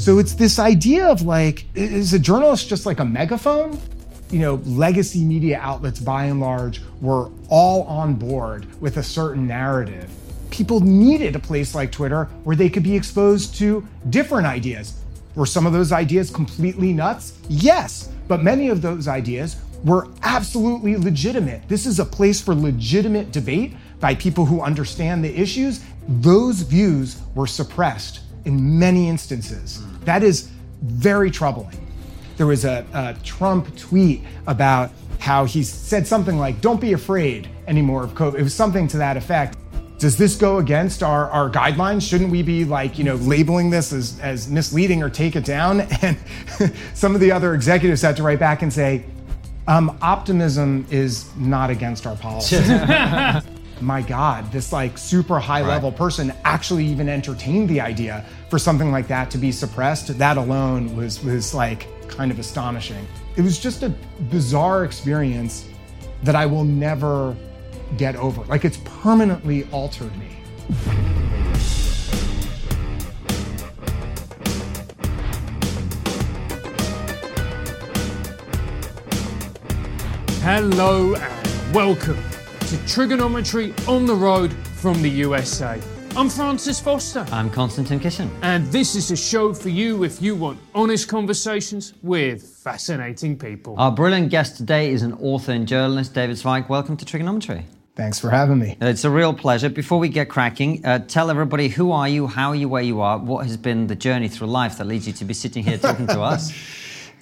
So it's this idea of like, is a journalist just like a megaphone? You know, legacy media outlets by and large were all on board with a certain narrative. People needed a place like Twitter where they could be exposed to different ideas. Were some of those ideas completely nuts? Yes, but many of those ideas were absolutely legitimate. This is a place for legitimate debate by people who understand the issues. Those views were suppressed in many instances. That is very troubling. There was a, a Trump tweet about how he said something like, don't be afraid anymore of COVID. It was something to that effect. Does this go against our, our guidelines? Shouldn't we be like, you know, labeling this as, as misleading or take it down? And some of the other executives had to write back and say, um, optimism is not against our policy. My God, this like super high level person actually even entertained the idea for something like that to be suppressed. That alone was was like kind of astonishing. It was just a bizarre experience that I will never get over. Like it's permanently altered me. Hello and welcome to Triggernometry on the Road from the USA. I'm Francis Foster, I'm Konstantin Kisin. and this is a show for you if you want honest conversations with fascinating people. Our brilliant guest today is an author and journalist, David Zweig. Welcome to Triggernometry. Thanks for having me. It's a real pleasure. Before we get cracking, uh, tell everybody who are you, how are you, where you are, what has been the journey through life that leads you to be sitting here talking to us.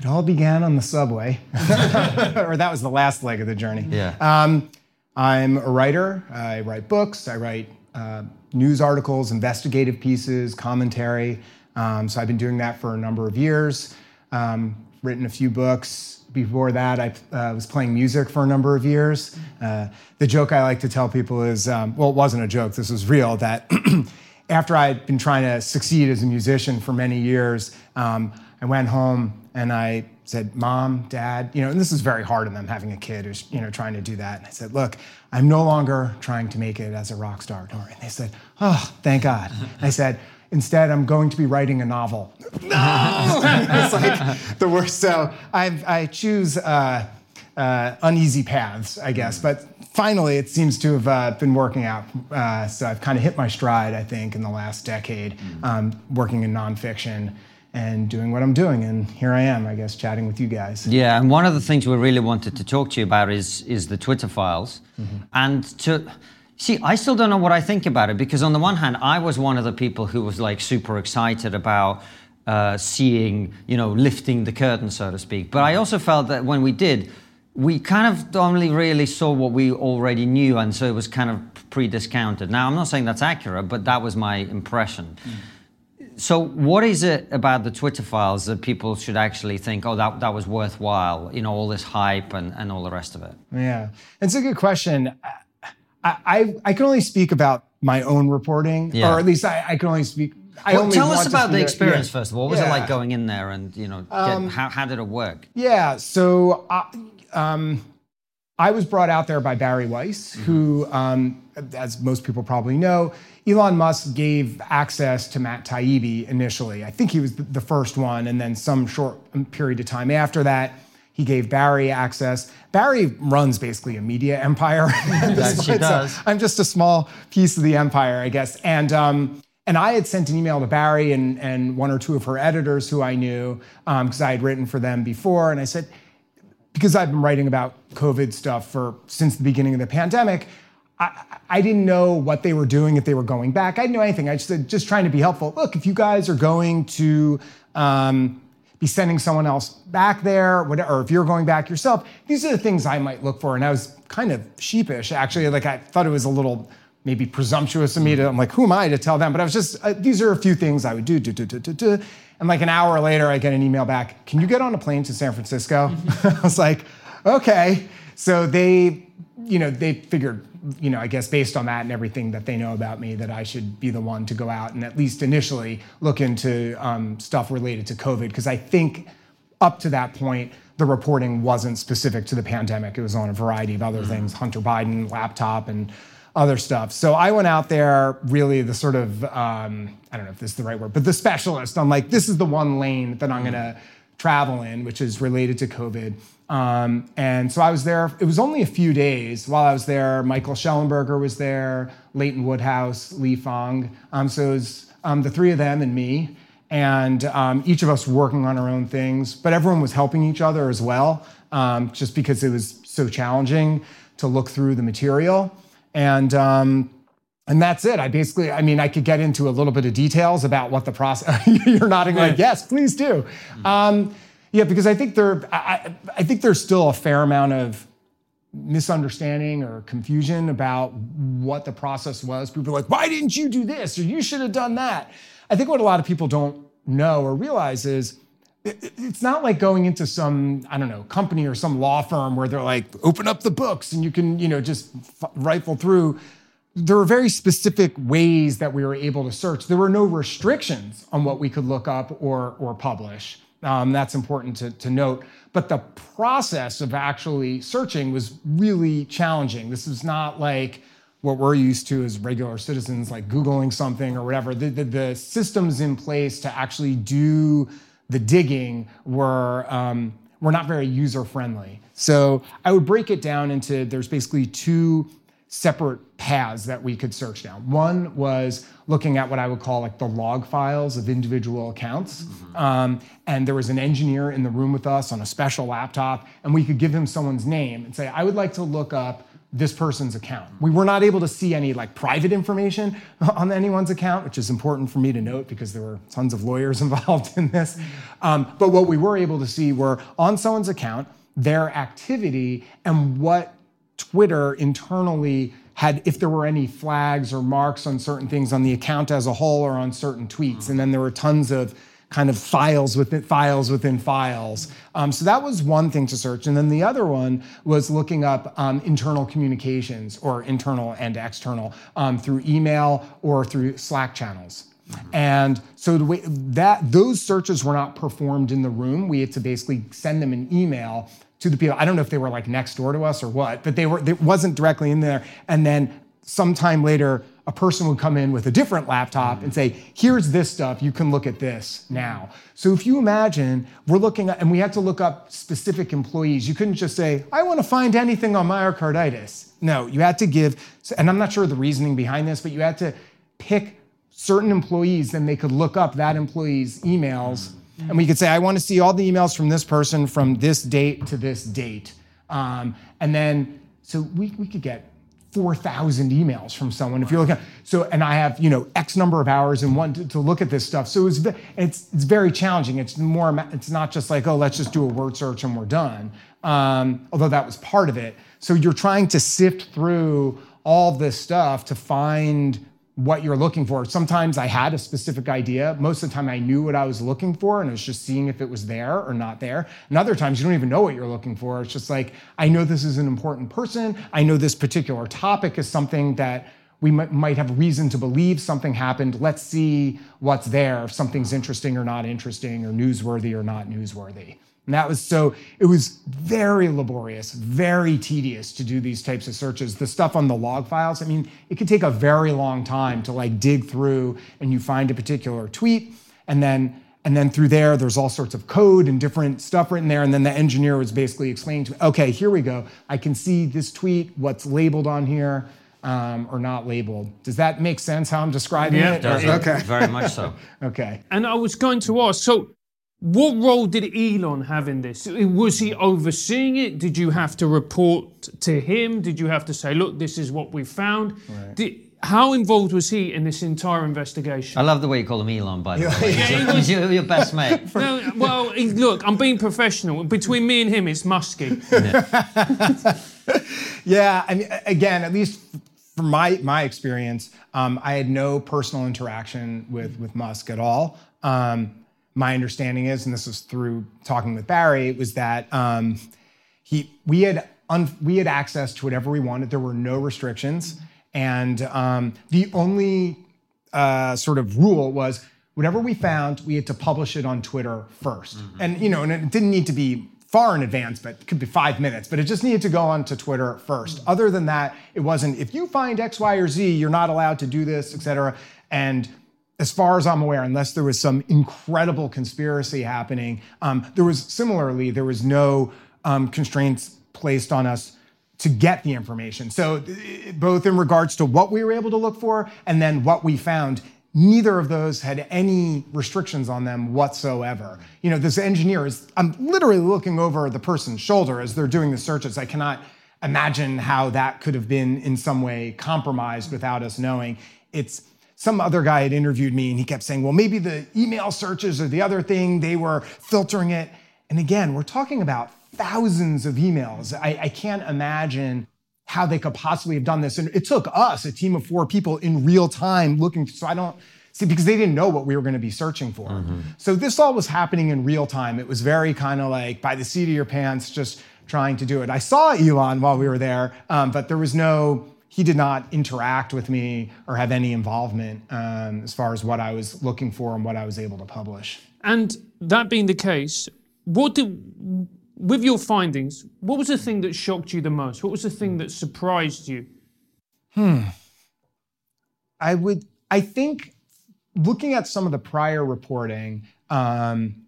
It all began on the subway, or that was the last leg of the journey. Yeah. Um, I'm a writer. I write books. I write uh, news articles, investigative pieces, commentary. Um, so I've been doing that for a number of years. Um, written a few books. Before that, I uh, was playing music for a number of years. Uh, the joke I like to tell people is, um, well, it wasn't a joke. This was real. That after I'd been trying to succeed as a musician for many years, um, I went home and I said, Mom, Dad, you know, and this is very hard on them having a kid who's, you know, trying to do that. And I said, Look, I'm no longer trying to make it as a rock star. And they said, Oh, thank God. I said, Instead, I'm going to be writing a novel. No! it's like the worst. So I, I choose uh, uh, uneasy paths, I guess. But finally, it seems to have uh, been working out. Uh, so I've kind of hit my stride, I think, in the last decade, um, working in nonfiction and doing what I'm doing. And here I am, I guess, chatting with you guys. Yeah, and one of the things we really wanted to talk to you about is is the Twitter files, mm-hmm. and to see. I still don't know what I think about it because on the one hand, I was one of the people who was like super excited about uh, seeing, you know, lifting the curtain, so to speak. But I mm-hmm. also felt that when we did, we kind of only really saw what we already knew, and so it was kind of pre-discounted. Now, I'm not saying that's accurate, but that was my impression. Mm. So, what is it about the Twitter files that people should actually think, oh, that, that was worthwhile? You know, all this hype and, and all the rest of it. Yeah, it's a good question. I, I, I can only speak about my own reporting, Yeah. or at least I, I can only speak. I Well, only tell us about the experience yeah. first of all. What was it Yeah. Um, like going in there and, you know, get, how, how did it work? Yeah, so I, um, I was brought out there by Bari Weiss, who, um, as most people probably know, Elon Musk gave access to Matt Taibbi initially. I think he was the- first one, and then some short period of time after that, he gave Bari access. Bari runs basically a media empire. That she does. I'm just a small piece of the empire, I guess. And um, and I had sent an email to Bari and and one or two of her editors who I knew because I had written for them before, and I said because I've been writing about COVID stuff for since the beginning of the pandemic. I, I didn't know what they were doing if they were going back. I didn't know anything. I just said, just trying to be helpful. Look, if you guys are going to um, be sending someone else back there, whatever, or if you're going back yourself, these are the things I might look for. And I was kind of sheepish, actually. Like I thought it was a little maybe presumptuous of me to. I'm like, who am I to tell them? But I was just, uh, these are a few things I would do. do, do, do, do, do. And like an hour later, I get an email back. Can you get on a plane to San Francisco? I was like, okay. So they, you know, they figured, you know, I guess based on that and everything that they know about me, that I should be the one to go out and at least initially look into um, stuff related to COVID. Because I think up to that point, the reporting wasn't specific to the pandemic. It was on a variety of other things, Hunter Biden, laptop, and other stuff. So I went out there really the sort of um, I don't know if this is the right word, but the specialist. I'm like, this is the one lane that I'm gonna travel in, which is related to COVID. Um, and so I was there. It was only a few days while I was there. Michael Shellenberger was there, Leighton Woodhouse, Lee Fang. Um, so it was um, the three of them and me, and um, each of us working on our own things. But everyone was helping each other as well, um, just because it was so challenging to look through the material. And um, and that's it. I basically, I mean, I could get into a little bit of details about what the process. You're nodding like, yes, please do. Um, yeah, because I think there, I, I think there's still a fair amount of misunderstanding or confusion about what the process was. People are like, why didn't you do this? Or you should have done that. I think what a lot of people don't know or realize is it's not like going into some i don't know company or some law firm where they're like open up the books and you can you know just f- rifle through there were very specific ways that we were able to search. There were no restrictions on what we could look up or or publish. Um, that's important to, to note. But the process of actually searching was really challenging. This is not like what we're used to as regular citizens like googling something or whatever. The, the, the systems in place to actually do the digging were um, were not very user friendly. So I would break it down into there's basically two separate paths that we could search down. One was looking at what I would call like the log files of individual accounts. Mm-hmm. Um, and there was an engineer in the room with us on a special laptop, and we could give him someone's name and say, I would like to look up this person's account. We were not able to see any like private information on anyone's account, which is important for me to note because there were tons of lawyers involved in this. Um, but what we were able to see were on someone's account, their activity and what Twitter internally had, if there were any flags or marks on certain things on the account as a whole or on certain tweets. And then there were tons of kind of files within files within files. Um, so that was one thing to search. And then the other one was looking up um, internal communications or internal and external um, through email or through Slack channels. Mm-hmm. And so the way that those searches were not performed in the room, we had to basically send them an email to the people. I don't know if they were like next door to us or what, but they were. It wasn't directly in there. And then sometime later, a person would come in with a different laptop and say, here's this stuff, you can look at this now. So if you imagine, we're looking at, and we had to look up specific employees. You couldn't just say, I want to find anything on myocarditis. No, you had to give, and I'm not sure the reasoning behind this, but you had to pick certain employees, then they could look up that employee's emails. And we could say, I want to see all the emails from this person from this date to this date. Um, and then, so we, we could get 4,000 emails from someone. If you're looking, so and I have you know X number of hours and one to, to, look at this stuff. So it's it's it's very challenging. It's more. It's not just like oh let's just do a word search and we're done. Um, although that was part of it. So you're trying to sift through all this stuff to find what you're looking for. Sometimes I had a specific idea. Most of the time I knew what I was looking for and it was just seeing if it was there or not there. And other times you don't even know what you're looking for. It's just like, I know this is an important person. I know this particular topic is something that we might have reason to believe something happened. Let's see what's there, if something's interesting or not interesting, or newsworthy or not newsworthy. And that was so, it was very laborious, very tedious to do these types of searches. The stuff on the log files, I mean, it could take a very long time to like dig through and you find a particular tweet and then and then through there, there's all sorts of code and different stuff written there. And then the engineer was basically explaining to me, okay, here we go. I can see this tweet, what's labeled on here um, or not labeled. Does that make sense how I'm describing yeah, it? Does okay. Very much so. okay. And I was going to ask, so what role did Elon have in this? Was he overseeing it? Did you have to report to him? Did you have to say, look, this is what we found? Right. Did, how involved was he in this entire investigation? I love the way you call him Elon, by the way. Yeah, he's, your, your, best mate. No, well, look, I'm being professional. Between me and him, it's Muskie. Yeah, yeah I mean, again, at least from my my experience, um, I had no personal interaction with with Musk at all. Um, my understanding is, and this was through talking with Bari, was that um, he we had un, we had access to whatever we wanted. There were no restrictions, and um, the only uh, sort of rule was whatever we found, we had to publish it on Twitter 1st mm-hmm. And you know, and it didn't need to be far in advance, but it could be five minutes, but it just needed to go onto Twitter first. Other than that, it wasn't, if you find X, Y, or Z, you're not allowed to do this, et cetera. And as far as I'm aware, unless there was some incredible conspiracy happening, um, there was similarly, there was no um, constraints placed on us to get the information. So, both in regards to what we were able to look for and then what we found, neither of those had any restrictions on them whatsoever. You know, this engineer is, I'm literally looking over the person's shoulder as they're doing the searches. I cannot imagine how that could have been in some way compromised without us knowing. It's, some other guy had interviewed me and he kept saying, well, maybe the email searches or the other thing, they were filtering it. And again, we're talking about thousands of emails. I, I can't imagine how they could possibly have done this. And it took us, a team of four people, in real time looking. So I don't see because they didn't know what we were going to be searching for. Mm-hmm. So this all was happening in real time. It was very kind of like by the seat of your pants, just trying to do it. I saw Elon while we were there, um, but there was no. He did not interact with me or have any involvement um, as far as what I was looking for and what I was able to publish. And that being the case, what did with your findings, what was the thing that shocked you the most? What was the thing that surprised you? Hmm. I would, I think, looking at some of the prior reporting, um,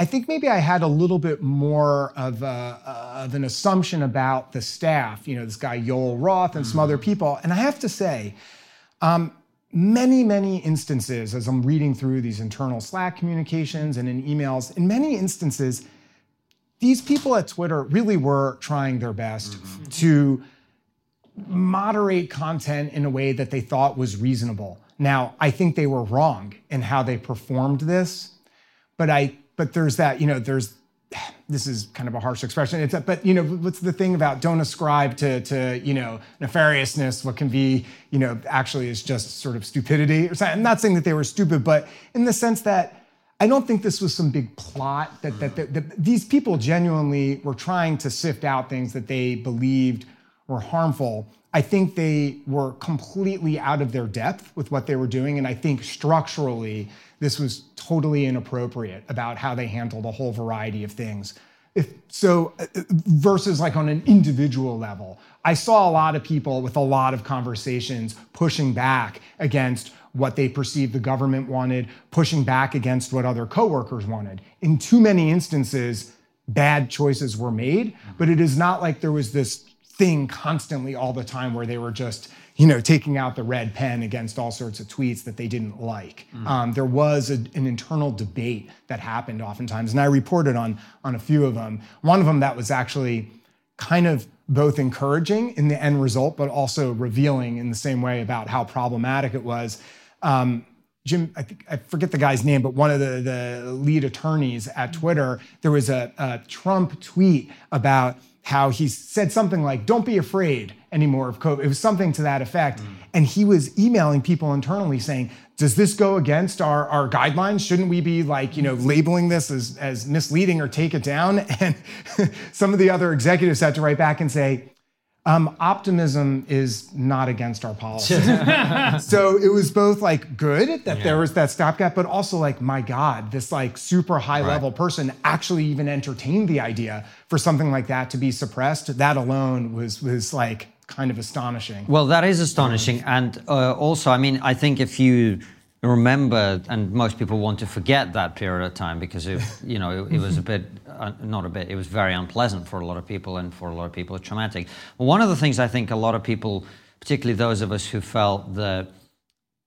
I think maybe I had a little bit more of, a, of an assumption about the staff, you know, this guy Yoel Roth and some other mm-hmm. people. And I have to say, um, many, many instances, as I'm reading through these internal Slack communications and in emails, in many instances, these people at Twitter really were trying their best mm-hmm. to moderate content in a way that they thought was reasonable. Now, I think they were wrong in how they performed this, but I but there's that, you know, there's this is kind of a harsh expression. It's a, but you know, what's the thing about don't ascribe to to you know nefariousness? What can be you know actually is just sort of stupidity. I'm not saying that they were stupid, but in the sense that I don't think this was some big plot that, that, that, that, these people genuinely were trying to sift out things that they believed were harmful. I think they were completely out of their depth with what they were doing. And I think structurally, this was totally inappropriate about how they handled a whole variety of things. If, so, uh, versus like on an individual level, I saw a lot of people with a lot of conversations pushing back against what they perceived the government wanted, pushing back against what other coworkers wanted. In too many instances, bad choices were made, but it is not like there was this thing constantly all the time where they were just you know taking out the red pen against all sorts of tweets that they didn't like. Mm. um, there was a, an internal debate that happened oftentimes and i reported on on a few of them. One of them that was actually kind of both encouraging in the end result but also revealing in the same way about how problematic it was. Um, Jim, I, think, I forget the guy's name, but one of the, the lead attorneys at Twitter, there was a, a Trump tweet about how he said something like, don't be afraid anymore of COVID. It was something to that effect. Mm. And he was emailing people internally saying, does this go against our, our guidelines? Shouldn't we be like, you know, labeling this as, as misleading or take it down? And some of the other executives had to write back and say, um, optimism is not against our policy. so it was both like good that yeah. there was that stopgap, but also like, my God, this like super high right. level person actually even entertained the idea for something like that to be suppressed. That alone was was like kind of astonishing. Well, that is astonishing, and uh, also, I mean, I think if you remember, and most people want to forget that period of time because it, you know, it, it was a bit, uh, not a bit, it was very unpleasant for a lot of people, and for a lot of people, traumatic. one of the things I think a lot of people, particularly those of us who felt that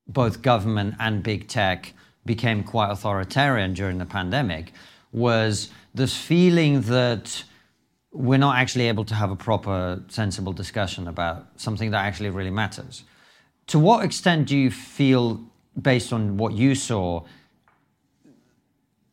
both government and big tech became quite authoritarian during the pandemic, was this feeling that we're not actually able to have a proper, sensible discussion about something that actually really matters. To what extent do you feel based on what you saw,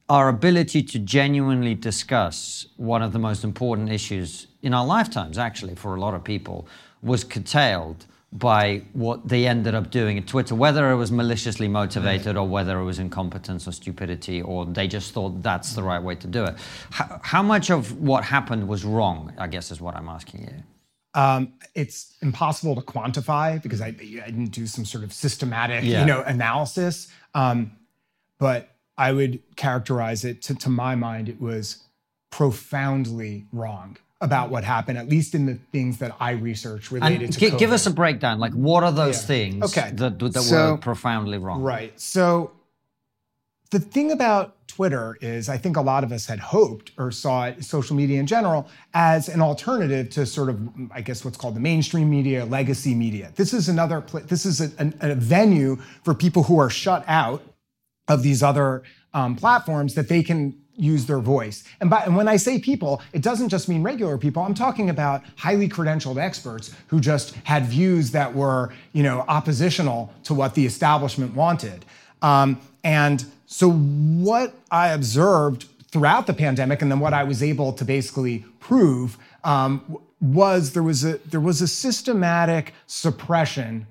our ability to genuinely discuss one of the most important issues in our lifetimes, actually, for a lot of people, was curtailed by what they ended up doing at Twitter, whether it was maliciously motivated or whether it was incompetence or stupidity, or they just thought that's the right way to do it. How, how much of what happened was wrong, I guess, is what I'm asking you. Um, it's impossible to quantify because I, I, didn't do some sort of systematic, yeah. you know, analysis. Um, but I would characterize it to, to my mind, it was profoundly wrong about what happened, at least in the things that I research related And to COVID. give us a breakdown. Like, what are those Yeah. things Okay. that, that So- were profoundly wrong? Right. So the thing about Twitter is, I think a lot of us had hoped or saw it, social media in general as an alternative to sort of, I guess, what's called the mainstream media, legacy media. This is another. This is a, a venue for people who are shut out of these other um, platforms that they can use their voice. And, by, and when I say people, it doesn't just mean regular people. I'm talking about highly credentialed experts who just had views that were, you know, oppositional to what the establishment wanted. Um, and so what I observed throughout the pandemic, and then what I was able to basically prove, um, was there was a there was a systematic suppression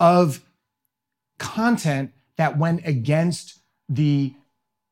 of content that went against the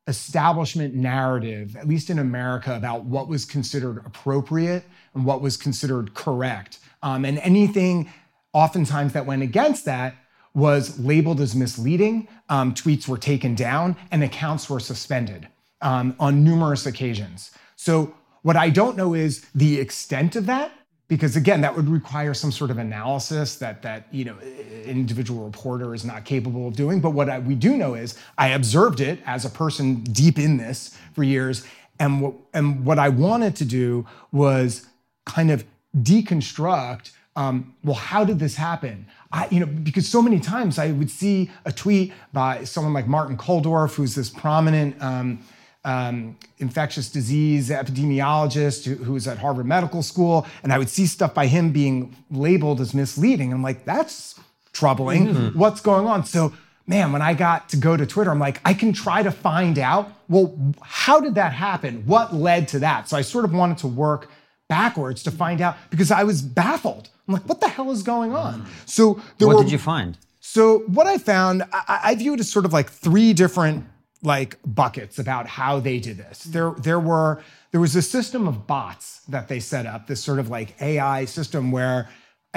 establishment narrative, at least in America, about what was considered appropriate and what was considered correct. Um, and anything oftentimes that went against that was labeled as misleading. Um, tweets were taken down and accounts were suspended um, on numerous occasions. So, what I don't know is the extent of that because again that would require some sort of analysis that that you know an individual reporter is not capable of doing but what I, we do know is i observed it as a person deep in this for years and what and what i wanted to do was kind of deconstruct um, well how did this happen I, you know because so many times i would see a tweet by someone like martin Kulldorff, who's this prominent um, um, infectious disease epidemiologist who, who was at Harvard Medical School, and I would see stuff by him being labeled as misleading. I'm like, that's troubling. What's going on? So, man, when I got to go to Twitter, I'm like, I can try to find out, well, how did that happen? What led to that? So I sort of wanted to work backwards to find out because I was baffled. I'm like, what the hell is going on? So there What were did you find? so what I found, I, I view it as sort of like three different like buckets about how they did this. There, there were there was a system of bots that they set up, this sort of like AI system where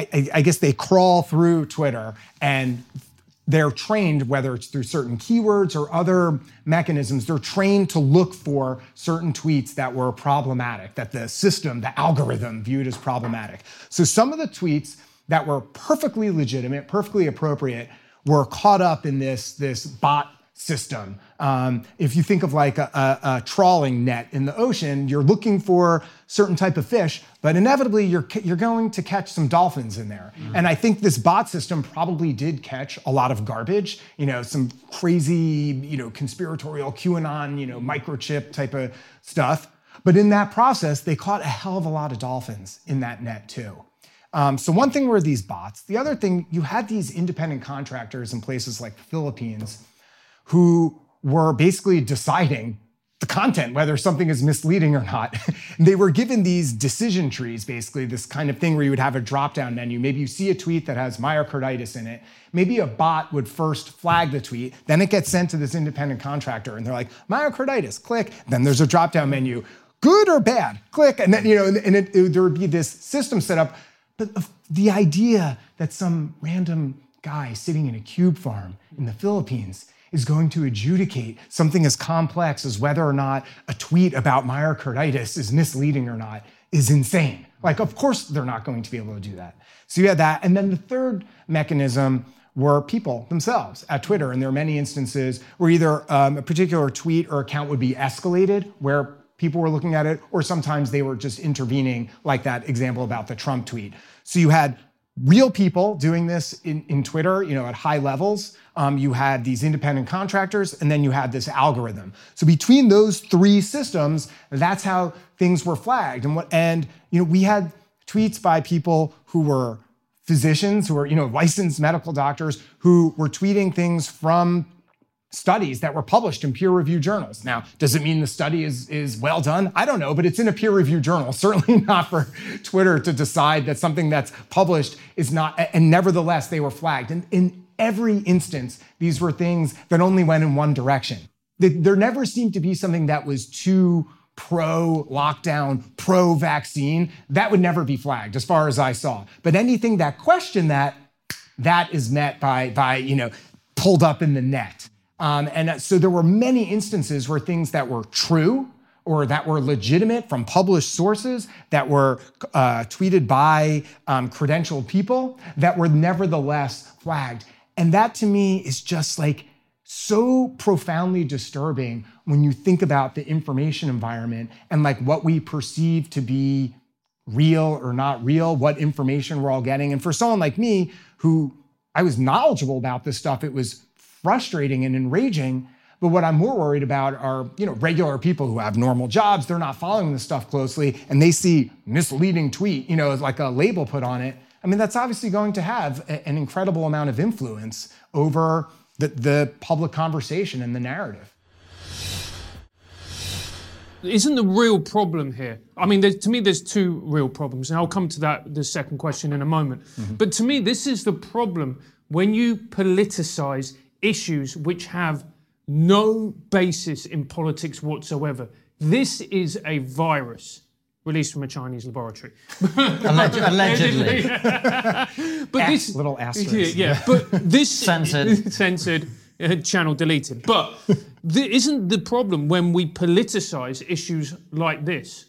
I, I, I guess they crawl through Twitter and they're trained, whether it's through certain keywords or other mechanisms, they're trained to look for certain tweets that were problematic, that the system, the algorithm viewed as problematic. So some of the tweets that were perfectly legitimate, perfectly appropriate, were caught up in this, this bot system. Um, if you think of like a, a, a trawling net in the ocean, you're looking for certain type of fish, but inevitably you're you're going to catch some dolphins in there. And I think this bot system probably did catch a lot of garbage, you know, some crazy, you know, conspiratorial QAnon, you know, microchip type of stuff. But in that process, they caught a hell of a lot of dolphins in that net too. Um, so one thing were these bots. The other thing, you had these independent contractors in places like the Philippines who were basically deciding the content, whether something is misleading or not. they were given these decision trees, basically, this kind of thing where you would have a drop down menu. Maybe you see a tweet that has myocarditis in it. Maybe a bot would first flag the tweet, then it gets sent to this independent contractor, and they're like, myocarditis, click. Then there's a drop down menu, good or bad, click. And then, you know, and it, it- there would be this system set up. But the idea that some random guy sitting in a cube farm in the Philippines is going to adjudicate something as complex as whether or not a tweet about myocarditis is misleading or not is insane. Like, of course, they're not going to be able to do that. So you had that. And then the third mechanism were people themselves at Twitter. And there are many instances where either um, a particular tweet or account would be escalated, where people were looking at it, or sometimes they were just intervening, like that example about the Trump tweet. So you had real people doing this in, in Twitter, you know, at high levels. Um, you had these independent contractors, and then you had this algorithm. So between those three systems, that's how things were flagged. And what and you know, we had tweets by people who were physicians, who were, you know, licensed medical doctors who were tweeting things from studies that were published in peer-reviewed journals. Now, does it mean the study is, is well done? I don't know, but it's in a peer-reviewed journal. Certainly not for Twitter to decide that something that's published is not, and nevertheless, they were flagged. And in every instance, these were things that only went in one direction. There never seemed to be something that was too pro lockdown, pro vaccine. That would never be flagged as far as I saw. But anything that questioned that, that is met by, by you know, pulled up in the net. Um, and so there were many instances where things that were true or that were legitimate from published sources that were uh, tweeted by um, credentialed people that were nevertheless flagged. And that to me is just like so profoundly disturbing when you think about the information environment and like what we perceive to be real or not real, what information we're all getting. And for someone like me who I was knowledgeable about this stuff, it was frustrating and enraging but what I'm more worried about are, you know, regular people who have normal jobs, they're not following this stuff closely, and they see misleading tweet, you know, like a label put on it. I mean, that's obviously going to have a, an incredible amount of influence over the, the public conversation and the narrative. Isn't the real problem here? I mean, to me, there's two real problems, and I'll come to that the second question in a moment. Mm-hmm. But to me, this is the problem when you politicize issues which have no basis in politics whatsoever. This is a virus released from a Chinese laboratory. Alleg- allegedly. but this little asterisk. Yeah, yeah, but this censored, censored, uh, channel deleted. But th- isn't the problem when we politicize issues like this?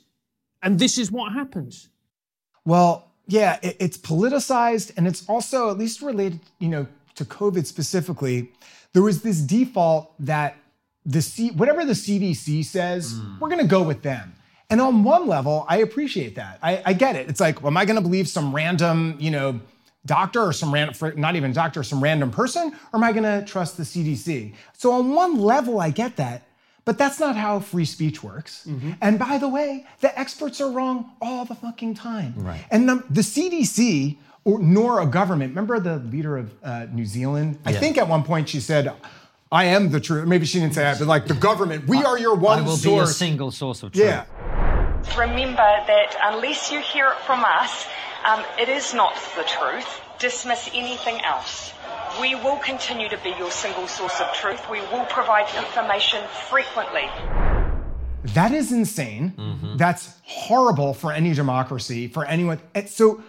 And this is what happens. Well, yeah, it, it's politicized, and it's also at least related, you know, to COVID specifically there was this default that the C, whatever the CDC says, mm. we're going to go with them. And on one level, I appreciate that. I, I get it. It's like, well, am I going to believe some random, you know, doctor or some random, not even doctor, some random person, or am I going to trust the CDC? So on one level, I get that. But that's not how free speech works. Mm-hmm. And by the way, the experts are wrong all the fucking time. Right. And the, the CDC or, nor a government. Remember the leader of uh, New Zealand? I think at one point she said, I am the truth. Maybe she didn't say that, but like the government, we are your one I will source. be a single source of truth. Yeah. Remember that unless you hear it from us, um, it is not the truth. Dismiss anything else. We will continue to be your single source of truth. We will provide information frequently. That is insane. Mm-hmm. That's horrible for any democracy, for anyone. So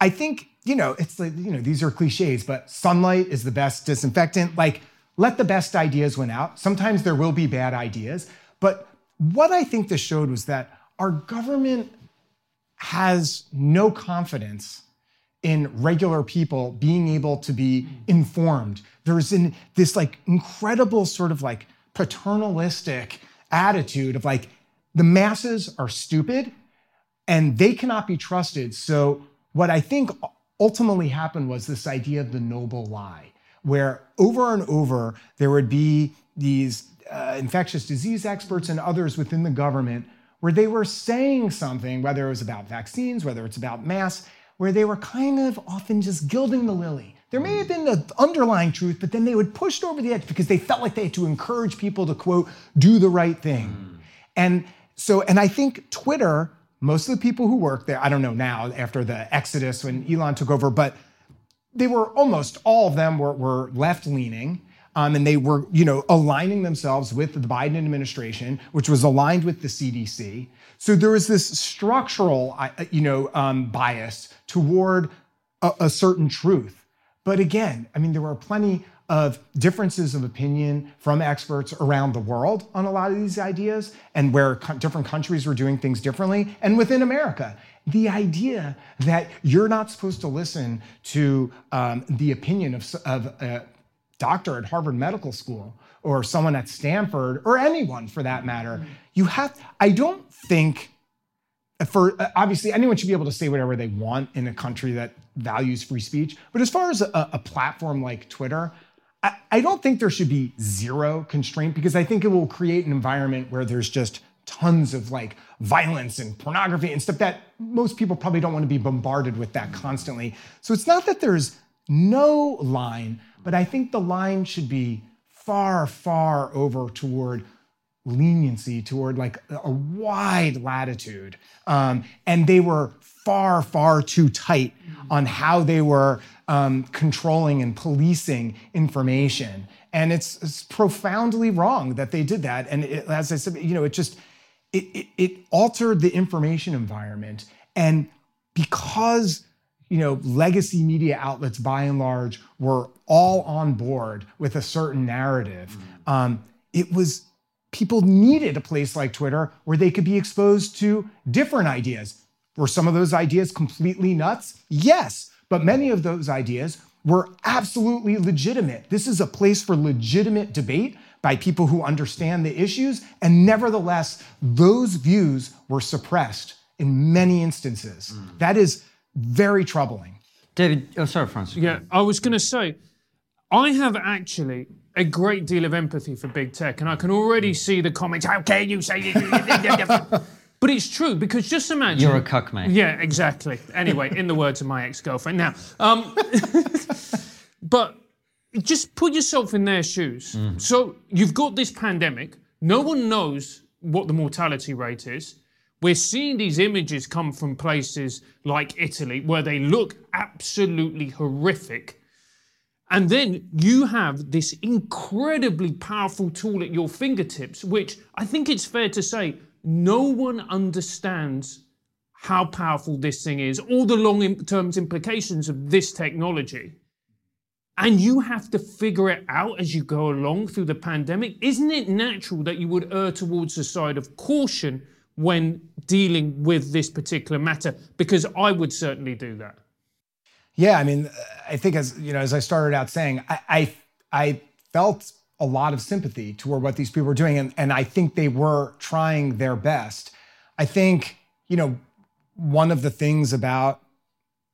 I think you know, it's like, you know, these are cliches, but sunlight is the best disinfectant. Like, let the best ideas win out. Sometimes there will be bad ideas. But what I think this showed was that our government has no confidence in regular people being able to be informed. There's in this like incredible sort of like paternalistic attitude of like the masses are stupid and they cannot be trusted. So what I think ultimately happened was this idea of the noble lie, where over and over there would be these uh, infectious disease experts and others within the government where they were saying something, whether it was about vaccines, whether it's about masks, where they were kind of often just gilding the lily. There may have been the underlying truth, but then they would push it over the edge because they felt like they had to encourage people to quote, do the right thing. Mm. And so, and I think Twitter most of the people who worked there, I don't know now after the exodus when Elon took over, but they were almost all of them were, were left leaning. Um, and they were, you know, aligning themselves with the Biden administration, which was aligned with the CDC. So there was this structural, uh, you know, um, bias toward a, a certain truth. But again, I mean, there were plenty of differences of opinion from experts around the world on a lot of these ideas and where co- different countries were doing things differently and within America. The idea that you're not supposed to listen to um, the opinion of, of a doctor at Harvard Medical School or someone at Stanford or anyone for that matter, mm-hmm. you have, I don't think uh, for uh, obviously anyone should be able to say whatever they want in a country that values free speech. But as far as a, a platform like Twitter, I, I don't think there should be zero constraint because I think it will create an environment where there's just tons of like violence and pornography and stuff that most people probably don't want to be bombarded with that constantly. So it's not that there's no line, but I think the line should be far, far over toward leniency, toward like a wide latitude. Um, and they were far, far too tight on how they were um, controlling and policing information. And it's, it's, profoundly wrong that they did that. And it, as I said, you know, it just it, it, it altered the information environment. And because you know legacy media outlets by and large were all on board with a certain narrative, um, it was people needed a place like Twitter where they could be exposed to different ideas. Were some of those ideas completely nuts? Yes, but many of those ideas were absolutely legitimate. This is a place for legitimate debate by people who understand the issues, and nevertheless, those views were suppressed in many instances. Mm. That is very troubling. David, oh, sorry, Francis. Yeah, I was going to say, I have actually a great deal of empathy for big tech, and I can already see the comments. How can you say this? But it's true because just imagine you're a cuck, mate. Yeah, exactly. Anyway, in the words of my ex-girlfriend. Now, um, but just put yourself in their shoes. Mm. So you've got this pandemic. No one knows what the mortality rate is. We're seeing these images come from places like Italy where they look absolutely horrific. And then you have this incredibly powerful tool at your fingertips, which I think it's fair to say no one understands how powerful this thing is, all the long term implications of this technology. And you have to figure it out as you go along through the pandemic. Isn't it natural that you would err towards the side of caution when dealing with this particular matter? Because I would certainly do that. Yeah, I mean, I think as you know, as I started out saying, I I, I felt a lot of sympathy toward what these people were doing, and, and I think they were trying their best. I think, you know, one of the things about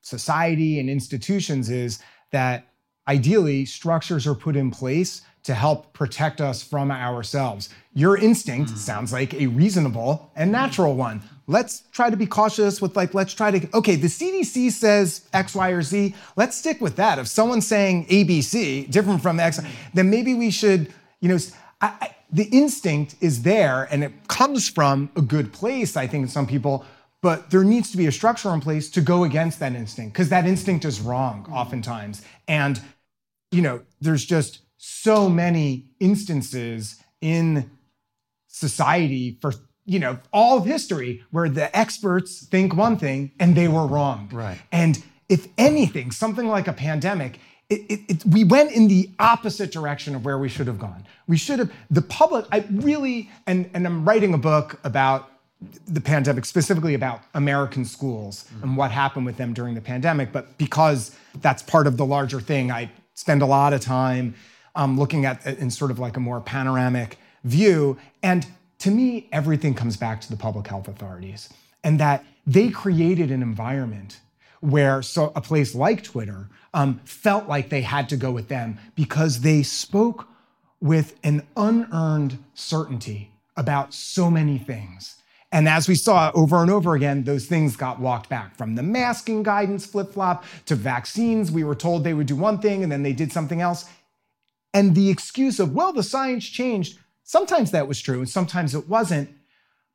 society and institutions is that ideally structures are put in place to help protect us from ourselves. Your instinct mm. sounds like a reasonable and natural one. Let's try to be cautious with like, let's try to, okay, the CDC says X, Y, or Z. Let's stick with that. If someone's saying ABC, different from X, then maybe we should, you know, I, I, the instinct is there and it comes from a good place, I think, some people, but there needs to be a structure in place to go against that instinct because that instinct is wrong mm-hmm. oftentimes. And, you know, there's just so many instances in society for you know all of history where the experts think one thing and they were wrong right and if anything something like a pandemic it, it, it, we went in the opposite direction of where we should have gone we should have the public i really and, and i'm writing a book about the pandemic specifically about american schools mm-hmm. and what happened with them during the pandemic but because that's part of the larger thing i spend a lot of time um, looking at in sort of like a more panoramic view. And to me, everything comes back to the public health authorities and that they created an environment where so a place like Twitter um, felt like they had to go with them because they spoke with an unearned certainty about so many things. And as we saw over and over again, those things got walked back from the masking guidance flip flop to vaccines. We were told they would do one thing and then they did something else. And the excuse of, well, the science changed, sometimes that was true and sometimes it wasn't.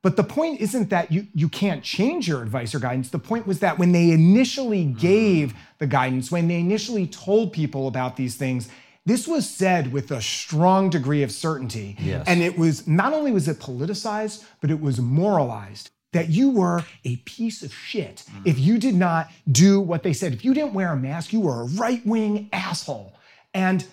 But the point isn't that you, you can't change your advice or guidance. The point was that when they initially mm-hmm. gave the guidance, when they initially told people about these things, this was said with a strong degree of certainty. Yes. And it was not only was it politicized, but it was moralized that you were a piece of shit mm. if you did not do what they said. If you didn't wear a mask, you were a right wing asshole. And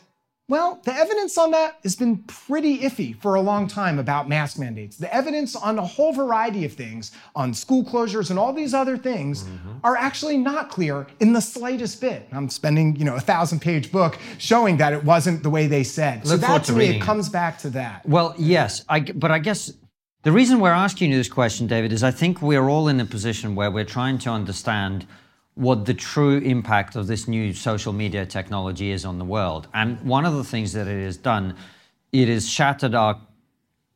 well, the evidence on that has been pretty iffy for a long time about mask mandates. The evidence on a whole variety of things, on school closures and all these other things, mm-hmm. are actually not clear in the slightest bit. I'm spending, you know, a thousand page book showing that it wasn't the way they said. Look so that to me, it comes back to that. Well, yes, I, but I guess the reason we're asking you this question, David, is I think we're all in a position where we're trying to understand what the true impact of this new social media technology is on the world. And one of the things that it has done, it has shattered our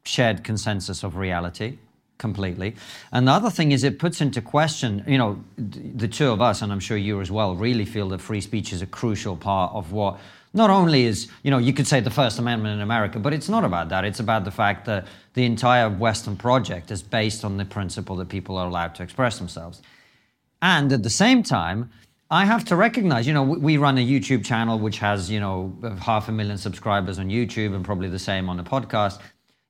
shared consensus of reality completely. And the other thing is it puts into question, you know, the two of us, and I'm sure you as well, really feel that free speech is a crucial part of what not only is, you know, you could say the First Amendment in America, but it's not about that. It's about the fact that the entire Western project is based on the principle that people are allowed to express themselves. And at the same time, I have to recognize, you know, we run a YouTube channel which has, you know, half a million subscribers on YouTube and probably the same on the podcast.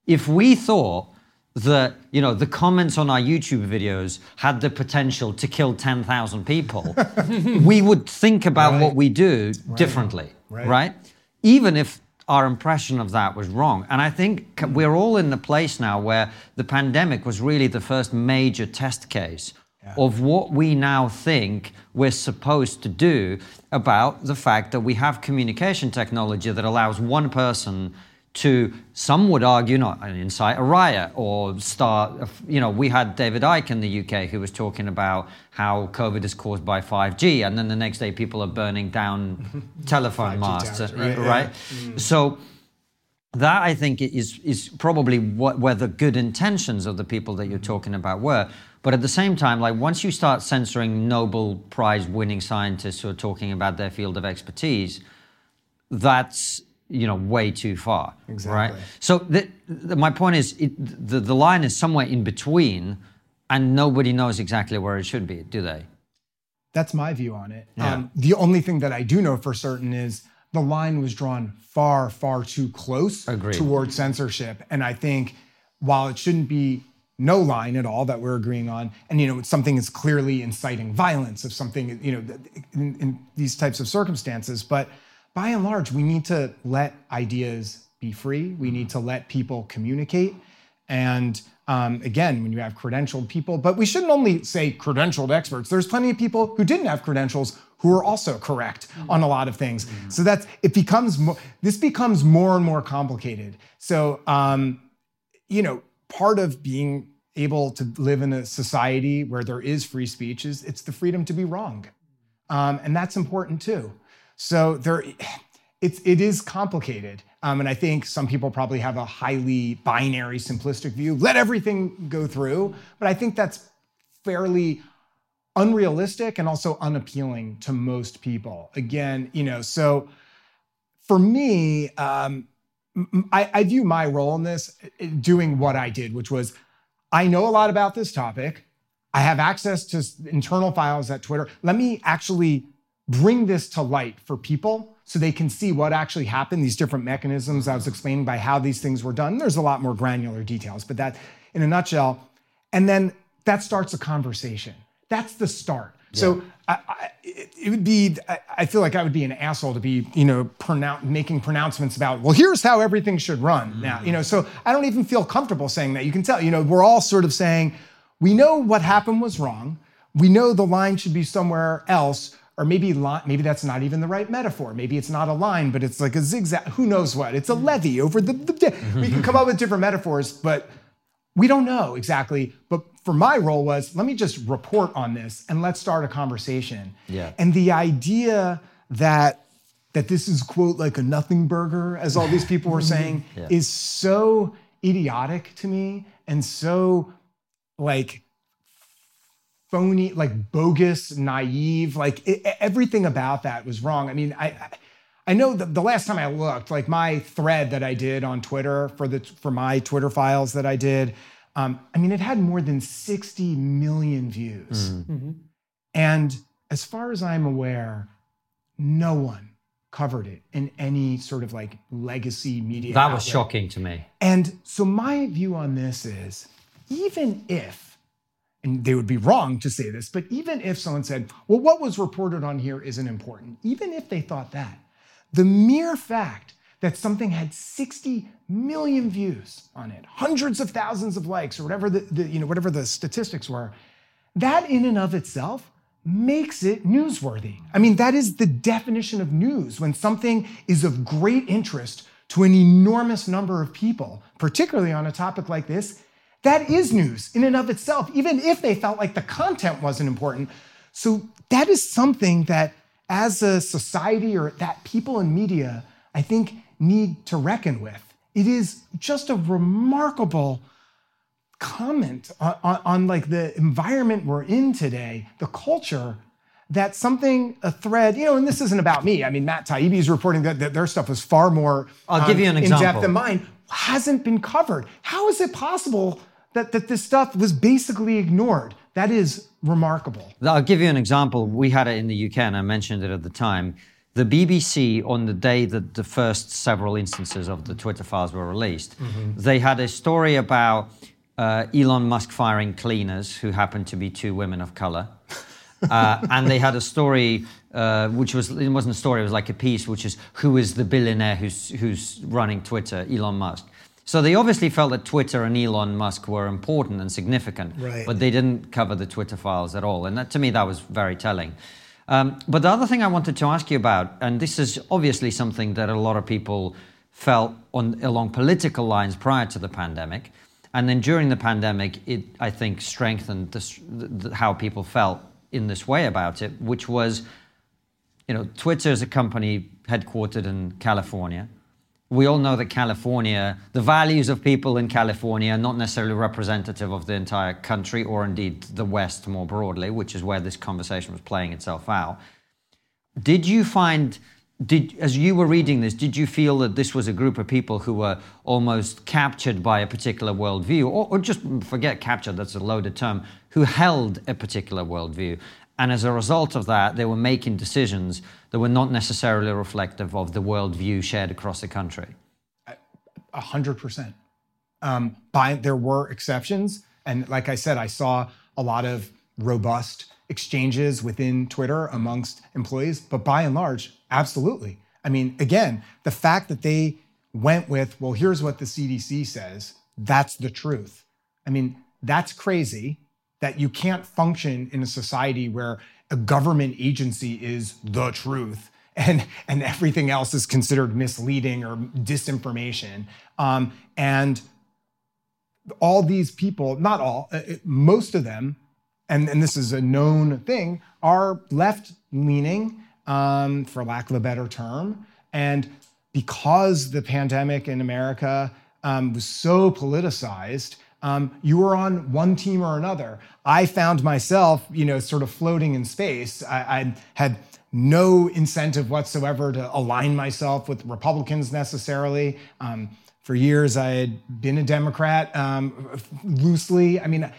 If we thought that, you know, the comments on our YouTube videos had the potential to kill 10,000 people, we would think about right. what we do differently, right. right? Even if our impression of that was wrong. And I think we're all in the place now where the pandemic was really the first major test case of what we now think we're supposed to do about the fact that we have communication technology that allows one person to some would argue not incite a riot or start you know we had david icke in the uk who was talking about how covid is caused by 5g and then the next day people are burning down telephone 5G masts towers, uh, right, yeah. right so that I think is is probably what where the good intentions of the people that you're talking about were. But at the same time, like once you start censoring Nobel Prize winning scientists who are talking about their field of expertise, that's you know way too far, exactly. right? So the, the, my point is, it, the the line is somewhere in between, and nobody knows exactly where it should be, do they? That's my view on it. Yeah. Um, the only thing that I do know for certain is the line was drawn far, far too close Agreed. towards censorship. And I think while it shouldn't be no line at all that we're agreeing on, and you know, something is clearly inciting violence, if something, you know, in, in these types of circumstances, but by and large, we need to let ideas be free. We need to let people communicate. And um, again, when you have credentialed people, but we shouldn't only say credentialed experts. There's plenty of people who didn't have credentials who are also correct on a lot of things. So that's it becomes more. This becomes more and more complicated. So um, you know, part of being able to live in a society where there is free speech is it's the freedom to be wrong, um, and that's important too. So there, it's it is complicated, um, and I think some people probably have a highly binary, simplistic view. Let everything go through, but I think that's fairly unrealistic and also unappealing to most people. Again, you know, so for me, um, I, I view my role in this uh, doing what I did, which was I know a lot about this topic. I have access to internal files at Twitter. Let me actually bring this to light for people so they can see what actually happened, these different mechanisms I was explaining by how these things were done. There's a lot more granular details, but that in a nutshell. And then that starts a conversation. That's the start. So I, I, it, would be, I, feel like I would be an asshole to be, you know, pronoun- making pronouncements about, well, here's how everything should run mm. now, you know, so I don't even feel comfortable saying that. You can tell, you know, we're all sort of saying, we know what happened was wrong. We know the line should be somewhere else, or maybe li- maybe that's not even the right metaphor. Maybe it's not a line, but it's like a zigzag. Who knows what? It's a mm. levee over the. the we can come up with different metaphors, but we don't know exactly. But for my role was let me just report on this and let's start a conversation. Yeah. And the idea that that this is quote like a nothing burger, as all these people were saying, Yeah. is so idiotic to me and so like phony, like bogus, naive, like it, everything about that was wrong. I mean, I, I I know that the last time I looked, like my thread that I did on Twitter for the for my Twitter files that I did, um, I mean, it had more than 60 million views. And as far as I'm aware, no one covered it in any sort of like legacy media. That was shocking to me. And so my view on this is even if, and they would be wrong to say this, but even if someone said, well, what was reported on here isn't important, even if they thought that, the mere fact that something had 60 million views on it, hundreds of thousands of likes, or whatever the, the you know, whatever the statistics were, that in and of itself makes it newsworthy. I mean, that is the definition of news when something is of great interest to an enormous number of people, particularly on a topic like this. That is news in and of itself, even if they felt like the content wasn't important. So, that is something that, as a society or that people in media, I think, need to reckon with. It is just a remarkable comment on, on, on, like the environment we're in today, the culture, that something, a thread, you know, and this isn't about me. I mean, Matt Taibbi is reporting that, that their stuff was far more I'll give you an um, example. in depth than mine, hasn't been covered. How is it possible that, that this stuff was basically ignored? That is remarkable. I'll give you an example. We had it in the UK, and I mentioned it at the time. The BBC, on the day that the first several instances of the Twitter files were released, they had a story about uh, Elon Musk firing cleaners who happened to be two women of color. Uh, and they had a story uh, which was it wasn't a story, it was like a piece, which is who is the billionaire who's who's running Twitter, Elon Musk. So they obviously felt that Twitter and Elon Musk were important and significant, Right. but they didn't cover the Twitter files at all, and that, to me that was very telling. Um, but the other thing I wanted to ask you about, and this is obviously something that a lot of people felt on along political lines prior to the pandemic, and then during the pandemic, it I think strengthened this, the, how people felt in this way about it, which was, you know, Twitter is a company headquartered in California. We all know that California, the values of people in California are not necessarily representative of the entire country or indeed the West more broadly, which is where this conversation was playing itself out. Did you find, did as you were reading this, did you feel that this was a group of people who were almost captured by a particular worldview, or, or just forget captured, that's a loaded term, who held a particular worldview? And as a result of that, they were making decisions that were not necessarily reflective of the worldview shared across the country. A hundred percent. Um, by there were exceptions, and like I said, I saw a lot of robust exchanges within Twitter amongst employees. But by and large, absolutely. I mean, again, the fact that they went with, well, here's what the CDC says. That's the truth. I mean, that's crazy that you can't function in a society where a government agency is the truth and and everything else is considered misleading or disinformation. Um, and all these people, not all, uh, uh, most of them, and, and this is a known thing, are left leaning, um, for lack of a better term. And because the pandemic in America um, was so politicized, um, you were on one team or another. I found myself, you know, sort of floating in space. I, I had no incentive whatsoever to align myself with Republicans necessarily. Um, for years, I had been a Democrat um, loosely. I mean,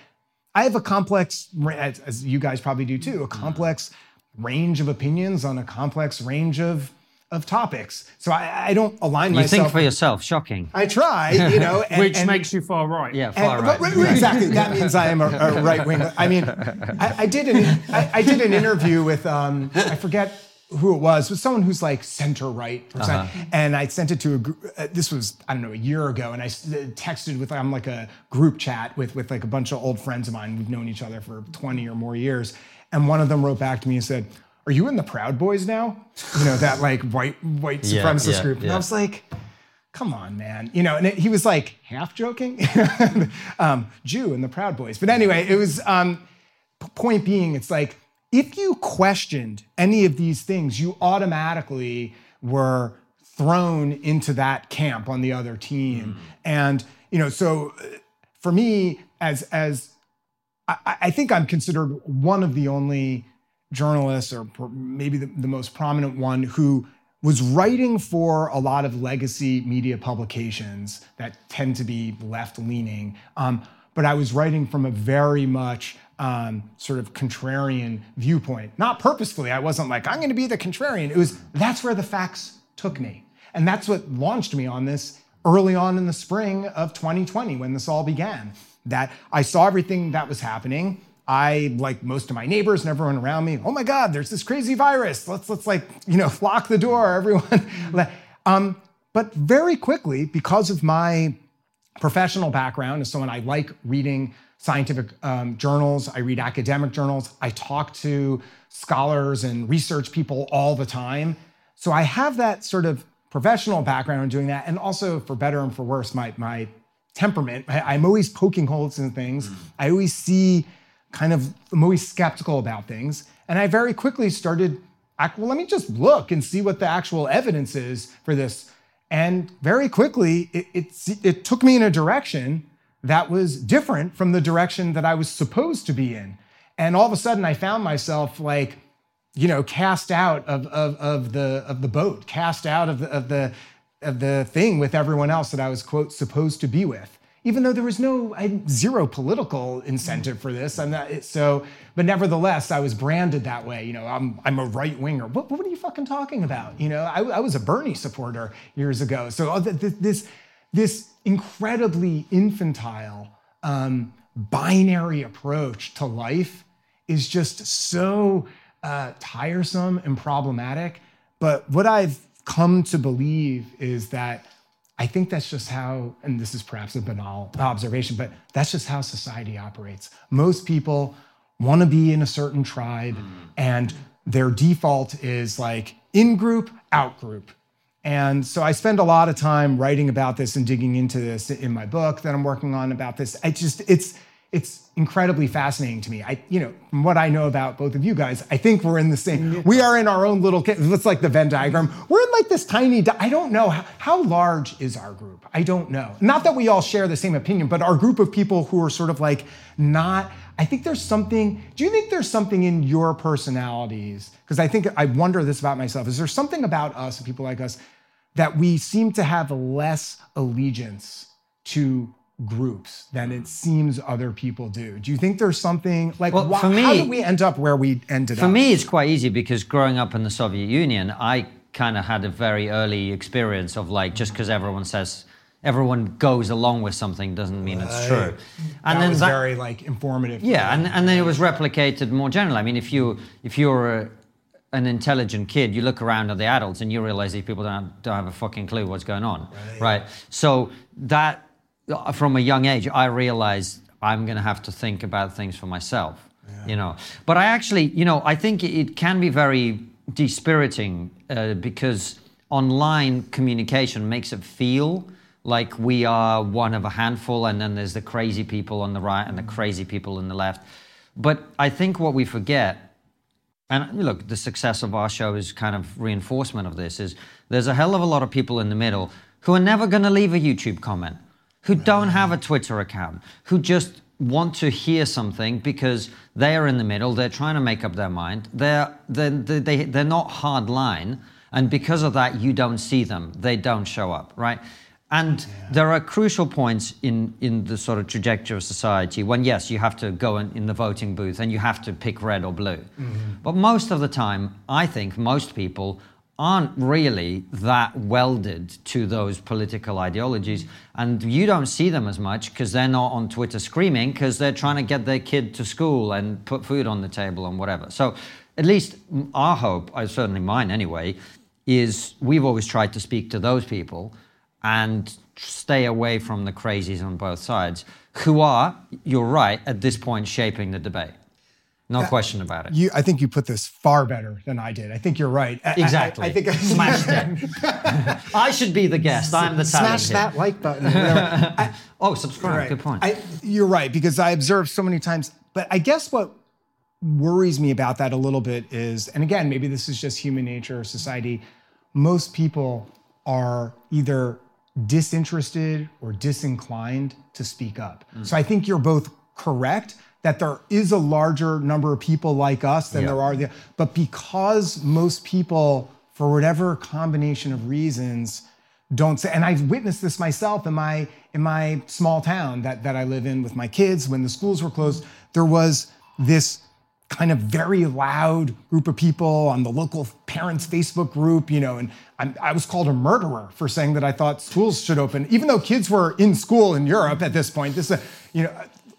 I have a complex, as, as you guys probably do too, a complex range of opinions on a complex range of of topics. So I, I don't align with You myself. think for yourself, shocking. I try, you know, and- Which and- makes you far right. Yeah, and- far right. but- right, Exactly. That means I am a, a right wing. I mean, I, I did an I, I did an interview with um, I forget who it was, with someone who's like center right percent, and I sent it to a group. Uh, this was I don't know a year ago, and I s- uh, texted with I'm like a group chat with with like a bunch of old friends of mine. We've known each other for 20 or more years, and one of them wrote back to me and said. Are you in the Proud Boys now? You know that like white white supremacist yeah, group. And yeah. I was like, come on, man. You know, and it, he was like half joking, um, Jew and the Proud Boys. But anyway, it was, um, point being, it's like, if you questioned any of these things, you automatically were thrown into that camp on the other team. And, you know, so uh, for me, as, as, I, I think I'm considered one of the only journalists, or maybe the, the most prominent one, who was writing for a lot of legacy media publications that tend to be left leaning. Um, but I was writing from a very much um, sort of contrarian viewpoint. Not purposefully. I wasn't like, I'm going to be the contrarian. It was, that's where the facts took me. And that's what launched me on this early on in the spring of 2020 when this all began. That I saw everything that was happening. I, like most of my neighbors and everyone around me, oh my God, there's this crazy virus. Let's let's like, you know, lock the door, everyone. um, but very quickly, because of my professional background as someone I like reading scientific um, journals, I read academic journals, I talk to scholars and research people all the time. So I have that sort of professional background in doing that, and also for better and for worse, my my temperament. I, I'm always poking holes in things. I always see kind of I'm always skeptical about things, and I very quickly started. Well, let me just look and see what the actual evidence is for this. And very quickly, it, it, it took me in a direction that was different from the direction that I was supposed to be in. And all of a sudden, I found myself like, you know, cast out of, of, of the of the boat, cast out of the of the of the thing with everyone else that I was quote supposed to be with. Even though there was no I had zero political incentive for this, I'm not so. But nevertheless, I was branded that way. You know, I'm I'm a right winger. What, what are you fucking talking about? You know, I, I was a Bernie supporter years ago. So th- this this incredibly infantile um, binary approach to life is just so uh, tiresome and problematic. But what I've come to believe is that I think that's just how, and this is perhaps a banal observation, but that's just how society operates. Most people want to be in a certain tribe, mm. and their default is like in group, out group. And so I spend a lot of time writing about this and digging into this in my book that I'm working on about this. I just, it's, it's incredibly fascinating to me. I, you know, from what I know about both of you guys, I think we're in the same. We are in our own little. It's like the Venn diagram. We're in like this tiny. I don't know how, how large is our group. I don't know. Not that we all share the same opinion, but our group of people who are sort of like not. I think there's something. Do you think there's something in your personalities? Because I think I wonder this about myself. Is there something about us, people like us, that we seem to have less allegiance to groups than it seems other people do. Do you think there's something like Well, why, for how me- did we end up where we ended For up? For me, it's quite easy because growing up in the Soviet Union, I kind of had a very early experience of like just because everyone says everyone goes along with something doesn't mean it's true. and that then was that- very like informative. yeah, and, and then it was replicated more generally. I mean, if you if you're a, an intelligent kid, you look around at the adults and you realize these people don't don't have a fucking clue what's going on, right? So that from a young age, I realized I'm going to have to think about things for myself, you know. But I actually, you know, I think it can be very dispiriting uh, because online communication makes it feel like we are one of a handful, and then there's the crazy people on the right and the crazy people on the left. But I think what we forget and look, the success of our show is kind of reinforcement of this. Is there's a hell of a lot of people in the middle who are never going to leave a YouTube comment, who don't have a Twitter account, who just want to hear something because they are in the middle. They're trying to make up their mind. They're they're they, they, they're not hard line, and because of that, you don't see them. They don't show up, right? And there are crucial points in, in the sort of trajectory of society when, yes, you have to go in, in the voting booth and you have to pick red or blue. Mm-hmm. But most of the time, I think most people aren't really that welded to those political ideologies. And you don't see them as much because they're not on Twitter screaming because they're trying to get their kid to school and put food on the table and whatever. So at least our hope, uh, certainly mine anyway, is we've always tried to speak to those people and stay away from the crazies on both sides, who are, you're right, at this point shaping the debate. No uh, question about it. You, I think you put this far better than I did. I think you're right. I- I- Exactly. I, think Smashed it. I should be the guest. I'm the Smash that like button. I- Oh, subscribe. Right. Good point. I, you're right because I observed so many times. But I guess what worries me about that a little bit is, and again, maybe this is just human nature or society. Most people are either disinterested or disinclined to speak up. Mm. So I think you're both correct that there is a larger number of people like us than Yeah. there are the but because most people for whatever combination of reasons don't say and I've witnessed this myself in my in my small town that that I live in with my kids when the schools were closed there was this kind of very loud group of people on the local parents Facebook group you know and I'm, I was called a murderer for saying that I thought schools should open even though kids were in school in Europe at this point this is a, you know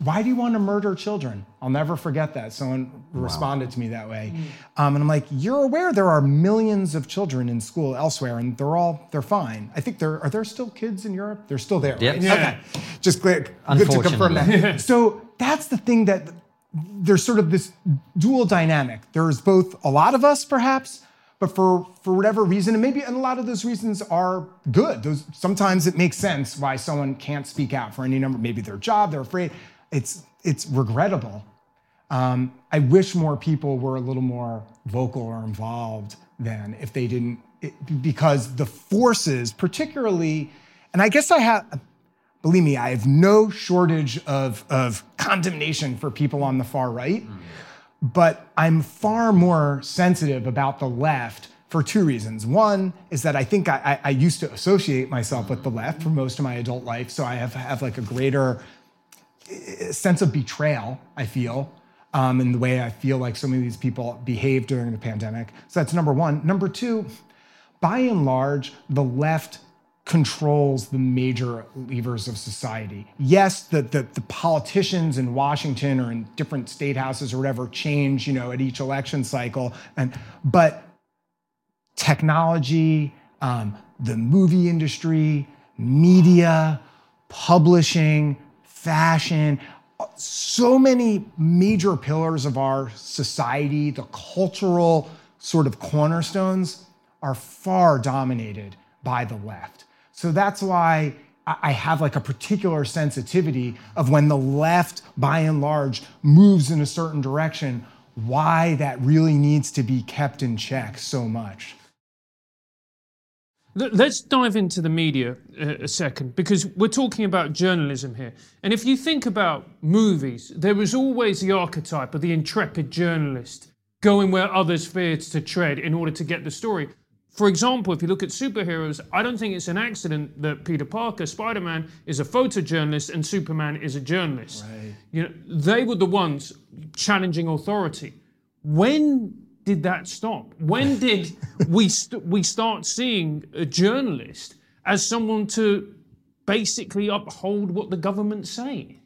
why do you want to murder children? I'll never forget that. Someone responded to me that way. Um, and I'm like, you're aware there are millions of children in school elsewhere, and they're all they're fine. I think there are there still kids in Europe? They're still there. Yep. Right? Yeah. Okay. Just good, good to confirm that. so that's the thing that there's sort of this dual dynamic. There's both a lot of us, perhaps, but for for whatever reason, and maybe and a lot of those reasons are good. Those sometimes it makes sense why someone can't speak out for any number, maybe their job, they're afraid. It's it's regrettable. Um, I wish more people were a little more vocal or involved than if they didn't, it, because the forces, particularly, and I guess I have, believe me, I have no shortage of, of condemnation for people on the far right, but I'm far more sensitive about the left for two reasons. One is that I think I, I, I used to associate myself with the left for most of my adult life, so I have, have like a greater sense of betrayal, I feel, um, in the way I feel like so many of these people behaved during the pandemic. So that's number one. Number two, by and large, the left controls the major levers of society. Yes, the, the, the, politicians in Washington or in different state houses or whatever change, you know, at each election cycle. And but technology, um, the movie industry, media, publishing, fashion, so many major pillars of our society, the cultural sort of cornerstones, are far dominated by the left. So that's why I have like a particular sensitivity of when the left, by and large, moves in a certain direction, why that really needs to be kept in check so much. Let's dive into the media uh, a second because we're talking about journalism here. And if you think about movies, there was always the archetype of the intrepid journalist going where others feared to tread in order to get the story. For example, if you look at superheroes, I don't think it's an accident that Peter Parker, Spider Man, is a photojournalist and Superman is a journalist. Right. You know, they were the ones challenging authority. When did that stop? When did we st- we start seeing a journalist as someone to basically uphold what the government's saying?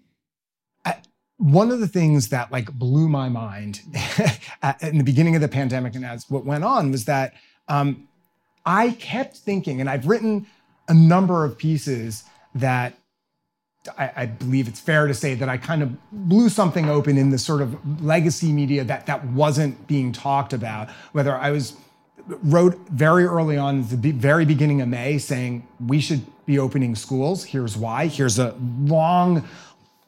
one of the things that like blew my mind in the beginning of the pandemic and as what went on was that um, I kept thinking, and I've written a number of pieces that I, I, believe it's fair to say that I kind of blew something open in the sort of legacy media that that wasn't being talked about. Whether I was wrote very early on, the very beginning of May, saying we should be opening schools. Here's why. Here's a long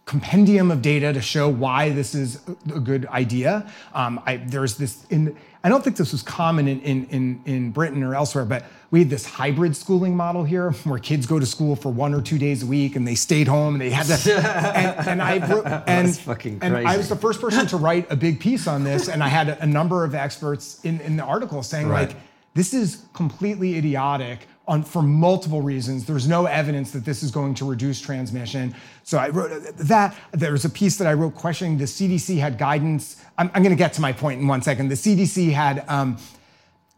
compendium of data to show why this is a good idea. Um, I, there's this in I don't think this was common in, in, in, in, Britain or elsewhere, but we had this hybrid schooling model here where kids go to school for one or two days a week and they stayed home and they had to. and, and I and, That's fucking crazy. and I was the first person to write a big piece on this, and I had a, a number of experts in, in the article saying right. like, this is completely idiotic on, for multiple reasons. There's no evidence that this is going to reduce transmission. So I wrote that. There was a piece that I wrote questioning the CDC had guidance. I'm, I'm going to get to my point in one second. The CDC had um,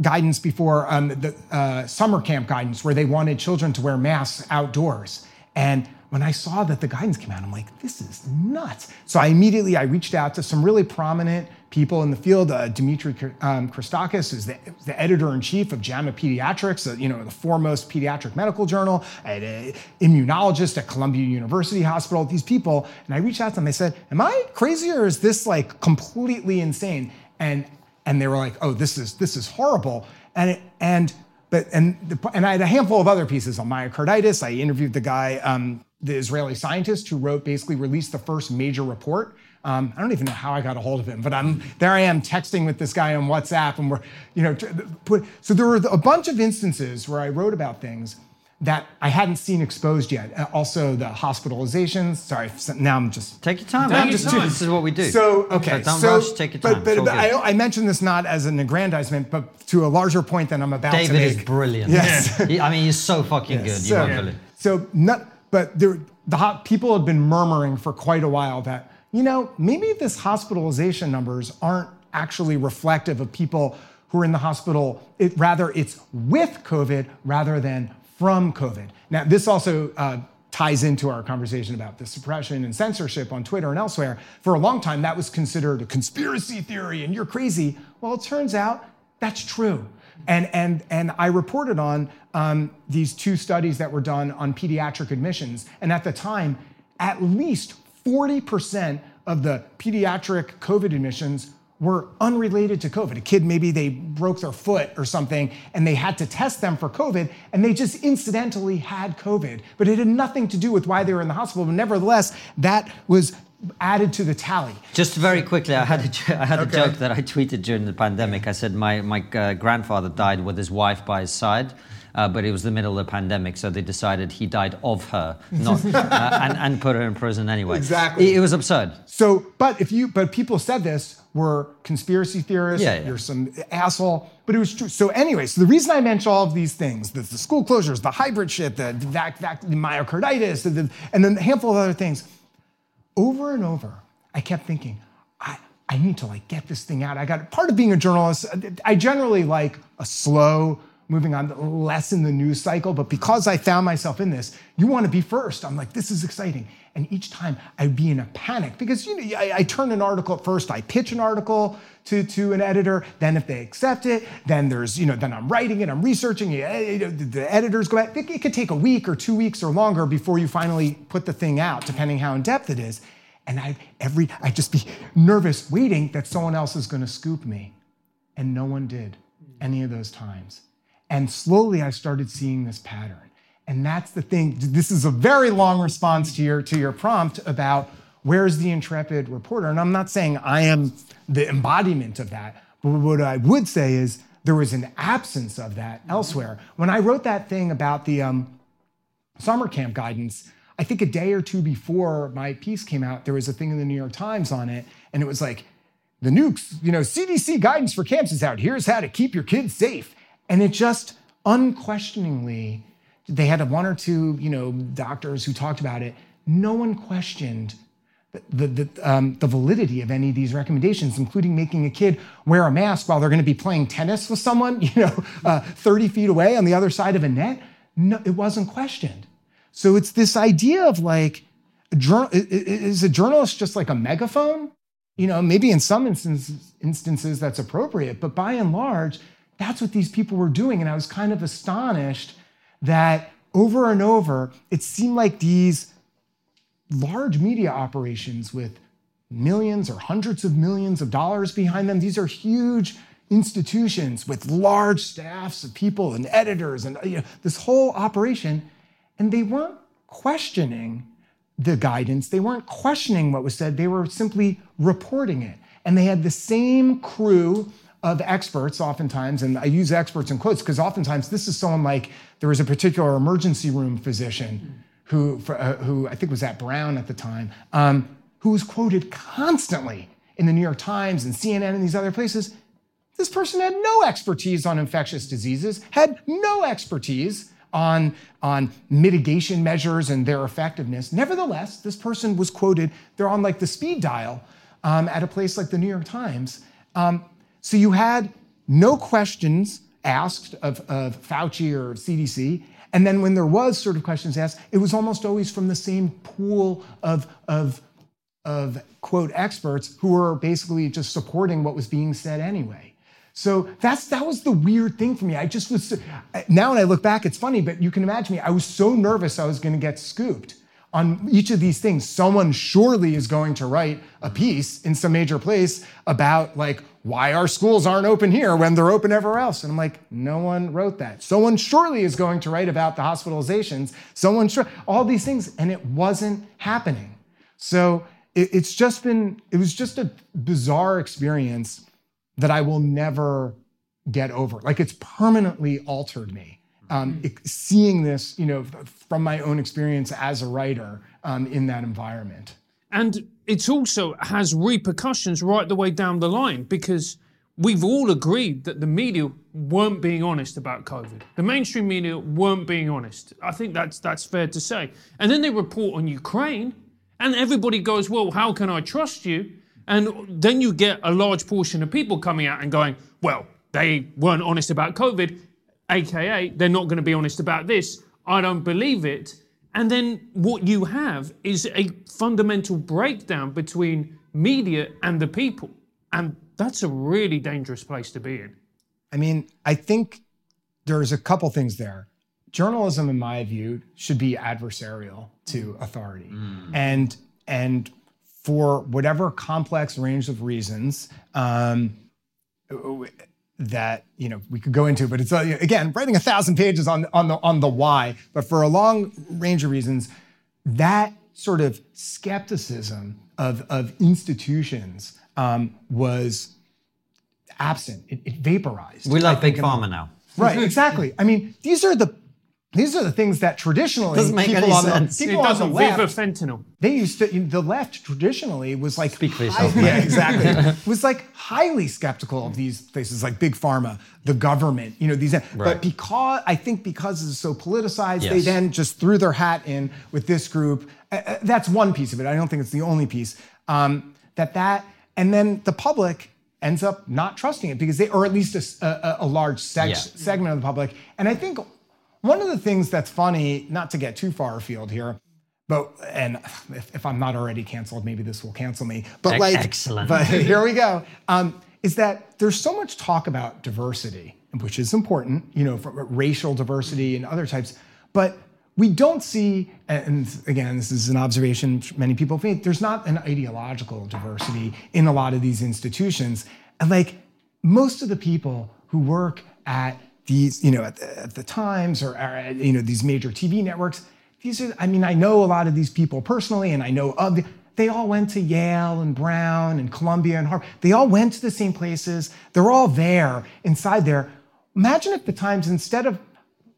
guidance before um, the uh, summer camp guidance where they wanted children to wear masks outdoors. And when I saw that the guidance came out, I'm like, this is nuts. So I immediately I reached out to some really prominent people in the field. Uh, Dimitri um, Christakis is the, the editor in chief of JAMA Pediatrics, uh, you know, the foremost pediatric medical journal, an immunologist at Columbia University Hospital. These people, and I reached out to them. I said, "Am I crazy or is this like completely insane?" And and they were like, "Oh, this is this is horrible." And it, and but and the, and I had a handful of other pieces on myocarditis. I interviewed the guy. Um, the Israeli scientist who wrote basically released the first major report. Um, I don't even know how I got a hold of him, but I'm there. I am texting with this guy on WhatsApp, and we're, you know, put. So there were a bunch of instances where I wrote about things that I hadn't seen exposed yet. Uh, also, the hospitalizations. Sorry, now I'm just take your time. Take your just, time. This is what we do. So okay, so don't so, rush. Take your time. But, but, but I, I, mentioned this not as an aggrandizement, but to a larger point than I'm about David to make. David is brilliant. Yes, he, I mean he's so fucking yes. good. You so, won't believe. So not, but there, the people had been murmuring for quite a while that, you know, maybe this hospitalization numbers aren't actually reflective of people who are in the hospital. It, rather, it's with COVID rather than from COVID. Now, this also uh, ties into our conversation about the suppression and censorship on Twitter and elsewhere. For a long time, that was considered a conspiracy theory and you're crazy. Well, it turns out that's true. And, and, and I reported on um, these two studies that were done on pediatric admissions. And at the time, at least 40% of the pediatric COVID admissions were unrelated to COVID. A kid, maybe they broke their foot or something and they had to test them for COVID and they just incidentally had COVID. But it had nothing to do with why they were in the hospital. But nevertheless, that was added to the tally. Just very quickly, I had a, I had okay. a joke that I tweeted during the pandemic. I said my, my uh, grandfather died with his wife by his side. Uh, but it was the middle of the pandemic, so they decided he died of her, not uh, and, and put her in prison anyway. Exactly. It, it, was absurd. So, but if you, but people said this were conspiracy theorists. Yeah, yeah. You're some asshole, but it was true. So anyway, so the reason I mention all of these things, the, the school closures, the hybrid shit, the, vac, vac, the myocarditis, the, the, and then a handful of other things over and over, I kept thinking, I, I need to like get this thing out. I got part of being a journalist. I generally like a slow moving on less in the news cycle. But because I found myself in this, you want to be first. I'm like, this is exciting. And each time I'd be in a panic because you know I, I turn an article at first, I pitch an article to, to an editor. Then if they accept it, then there's, you know, then I'm writing it, I'm researching it. Eh, the editors go back. It could take a week or two weeks or longer before you finally put the thing out, depending how in depth it is. And I every I just be nervous, waiting that someone else is going to scoop me. And no one did any of those times. And slowly I started seeing this pattern. And that's the thing. This is a very long response to your, to your prompt about where's the intrepid reporter. And I'm not saying I am the embodiment of that, but what I would say is there was an absence of that elsewhere. When I wrote that thing about the um, summer camp guidance, I think a day or two before my piece came out, there was a thing in the New York Times on it, and it was like, the nukes, you know, CDC guidance for camps is out. Here's how to keep your kids safe. And it just unquestioningly they had one or two, you know, doctors who talked about it. No one questioned the, the, um, the, validity of any of these recommendations, including making a kid wear a mask while they're going to be playing tennis with someone, you know, uh, 30 feet away on the other side of a net. No, it wasn't questioned. So it's this idea of like, is a journalist just like a megaphone? You know, maybe in some instances, instances that's appropriate, but by and large, that's what these people were doing. And I was kind of astonished that over and over, it seemed like these large media operations with millions or hundreds of millions of dollars behind them, these are huge institutions with large staffs of people and editors and you know, this whole operation. And they weren't questioning the guidance, they weren't questioning what was said, they were simply reporting it. And they had the same crew of experts oftentimes, and I use experts in quotes because oftentimes this is someone like there was a particular emergency room physician who, uh, who I think was at Brown at the time, um, who was quoted constantly in the New York Times and CNN and these other places. This person had no expertise on infectious diseases, had no expertise on, on mitigation measures and their effectiveness. Nevertheless, this person was quoted, they're on like the speed dial um, at a place like the New York Times. Um, so you had no questions asked of, of Fauci or CDC. And then when there was sort of questions asked, it was almost always from the same pool of, of, of quote experts who were basically just supporting what was being said anyway. So that's that was the weird thing for me. I just was now when I look back, it's funny, but you can imagine me. I was so nervous I was going to get scooped on each of these things, someone surely is going to write a mm-hmm. piece in some major place about like why our schools aren't open here when they're open everywhere else. And I'm like, no one wrote that. Someone surely is going to write about the hospitalizations. Someone sure all these things, and it wasn't happening. So it, it's just been, it was just a bizarre experience that I will never get over. Like it's permanently altered me um, mm-hmm. seeing this, you know, from my own experience as a writer um, in that environment. And it also has repercussions right the way down the line because we've all agreed that the media weren't being honest about COVID. The mainstream media weren't being honest. I think that's that's fair to say. And then they report on Ukraine, and everybody goes, "Well, how can I trust you?" And then you get a large portion of people coming out and going, "Well, they weren't honest about COVID aka they're not going to be honest about this. I don't believe it. And then what you have is a fundamental breakdown between media and the people. And that's a really dangerous place to be in. I mean, I think there's a couple things there. Journalism, in my view, should be adversarial to authority. Mm. And and for whatever complex range of reasons, um, that you know we could go into, but it's uh, again writing a thousand pages on on the on the why. But for a long range of reasons, that sort of skepticism of of institutions um, was absent. It, it, vaporized. We love big pharma now. Right, exactly. I mean, these are the these are the things that traditionally doesn't make people any on sense. the people it doesn't. on the left, fentanyl. They used to. The left traditionally was like speak for yourself. yeah, exactly. was like highly skeptical of these places like big pharma, the government. You know these. Right. But because I think because it's so politicized, yes. they then just threw their hat in with this group. Uh, uh, that's one piece of it. I don't think it's the only piece. Um, that that and then the public ends up not trusting it because they, or at least a, a, a large seg- Yeah. segment of the public. And I think one of the things that's funny, not to get too far afield here, but and if, if I'm not already canceled, maybe this will cancel me. But like, excellent. But here we go. Um, is that there's so much talk about diversity, which is important, you know, from racial diversity and other types, but we don't see, and again, this is an observation many people made, there's not an ideological diversity in a lot of these institutions. And like most of the people who work at these, you know, at the, at the Times or, or you know, these major TV networks, these are, I mean, I know a lot of these people personally, and I know of the, they all went to Yale and Brown and Columbia and Harvard. They all went to the same places. They're all there inside there. Imagine if the Times, instead of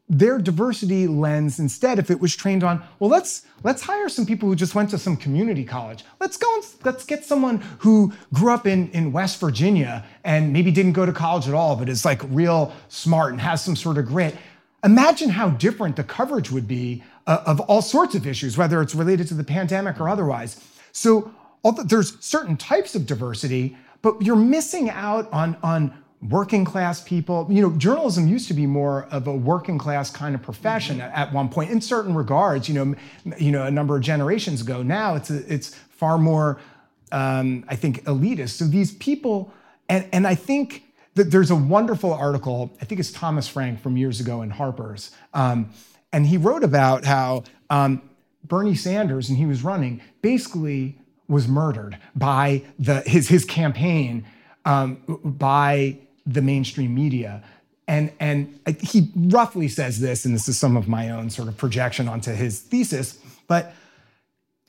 their diversity lens instead if it was trained on well let's let's hire some people who just went to some community college. Let's go and let's get someone who grew up in in west virginia and maybe didn't go to college at all but is like real smart and has some sort of grit. Imagine how different the coverage would be uh, of all sorts of issues whether it's related to the pandemic or otherwise. So there's certain types of diversity but you're missing out on on working class people. You know, journalism used to be more of a working class kind of profession at, at one point in certain regards. You know, you know, a number of generations ago. Now it's a, it's far more, um, I think, elitist. So these people, and and I think that there's a wonderful article. I think it's Thomas Frank from years ago in Harper's, um, and he wrote about how um, Bernie Sanders, and he was running, basically was murdered by the his his campaign um, by the mainstream media. And, and he roughly says this, and this is some of my own sort of projection onto his thesis, but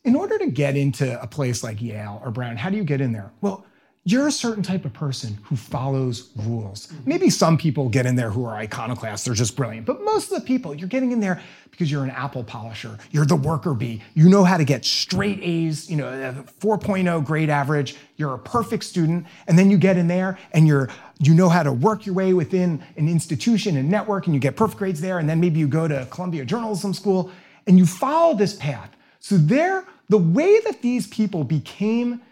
in order to get into a place like Yale or Brown, how do you get in there? Well, you're a certain type of person who follows rules. Maybe some people get in there who are iconoclasts, they're just brilliant. But most of the people, you're getting in there because you're an apple polisher, you're the worker bee, you know how to get straight A's, you know, uh, a 4.0 grade average, you're a perfect student, and then you get in there and you're you know how to work your way within an institution and network and you get perfect grades there, and then maybe you go to Columbia Journalism School and you follow this path. So there, the way that these people became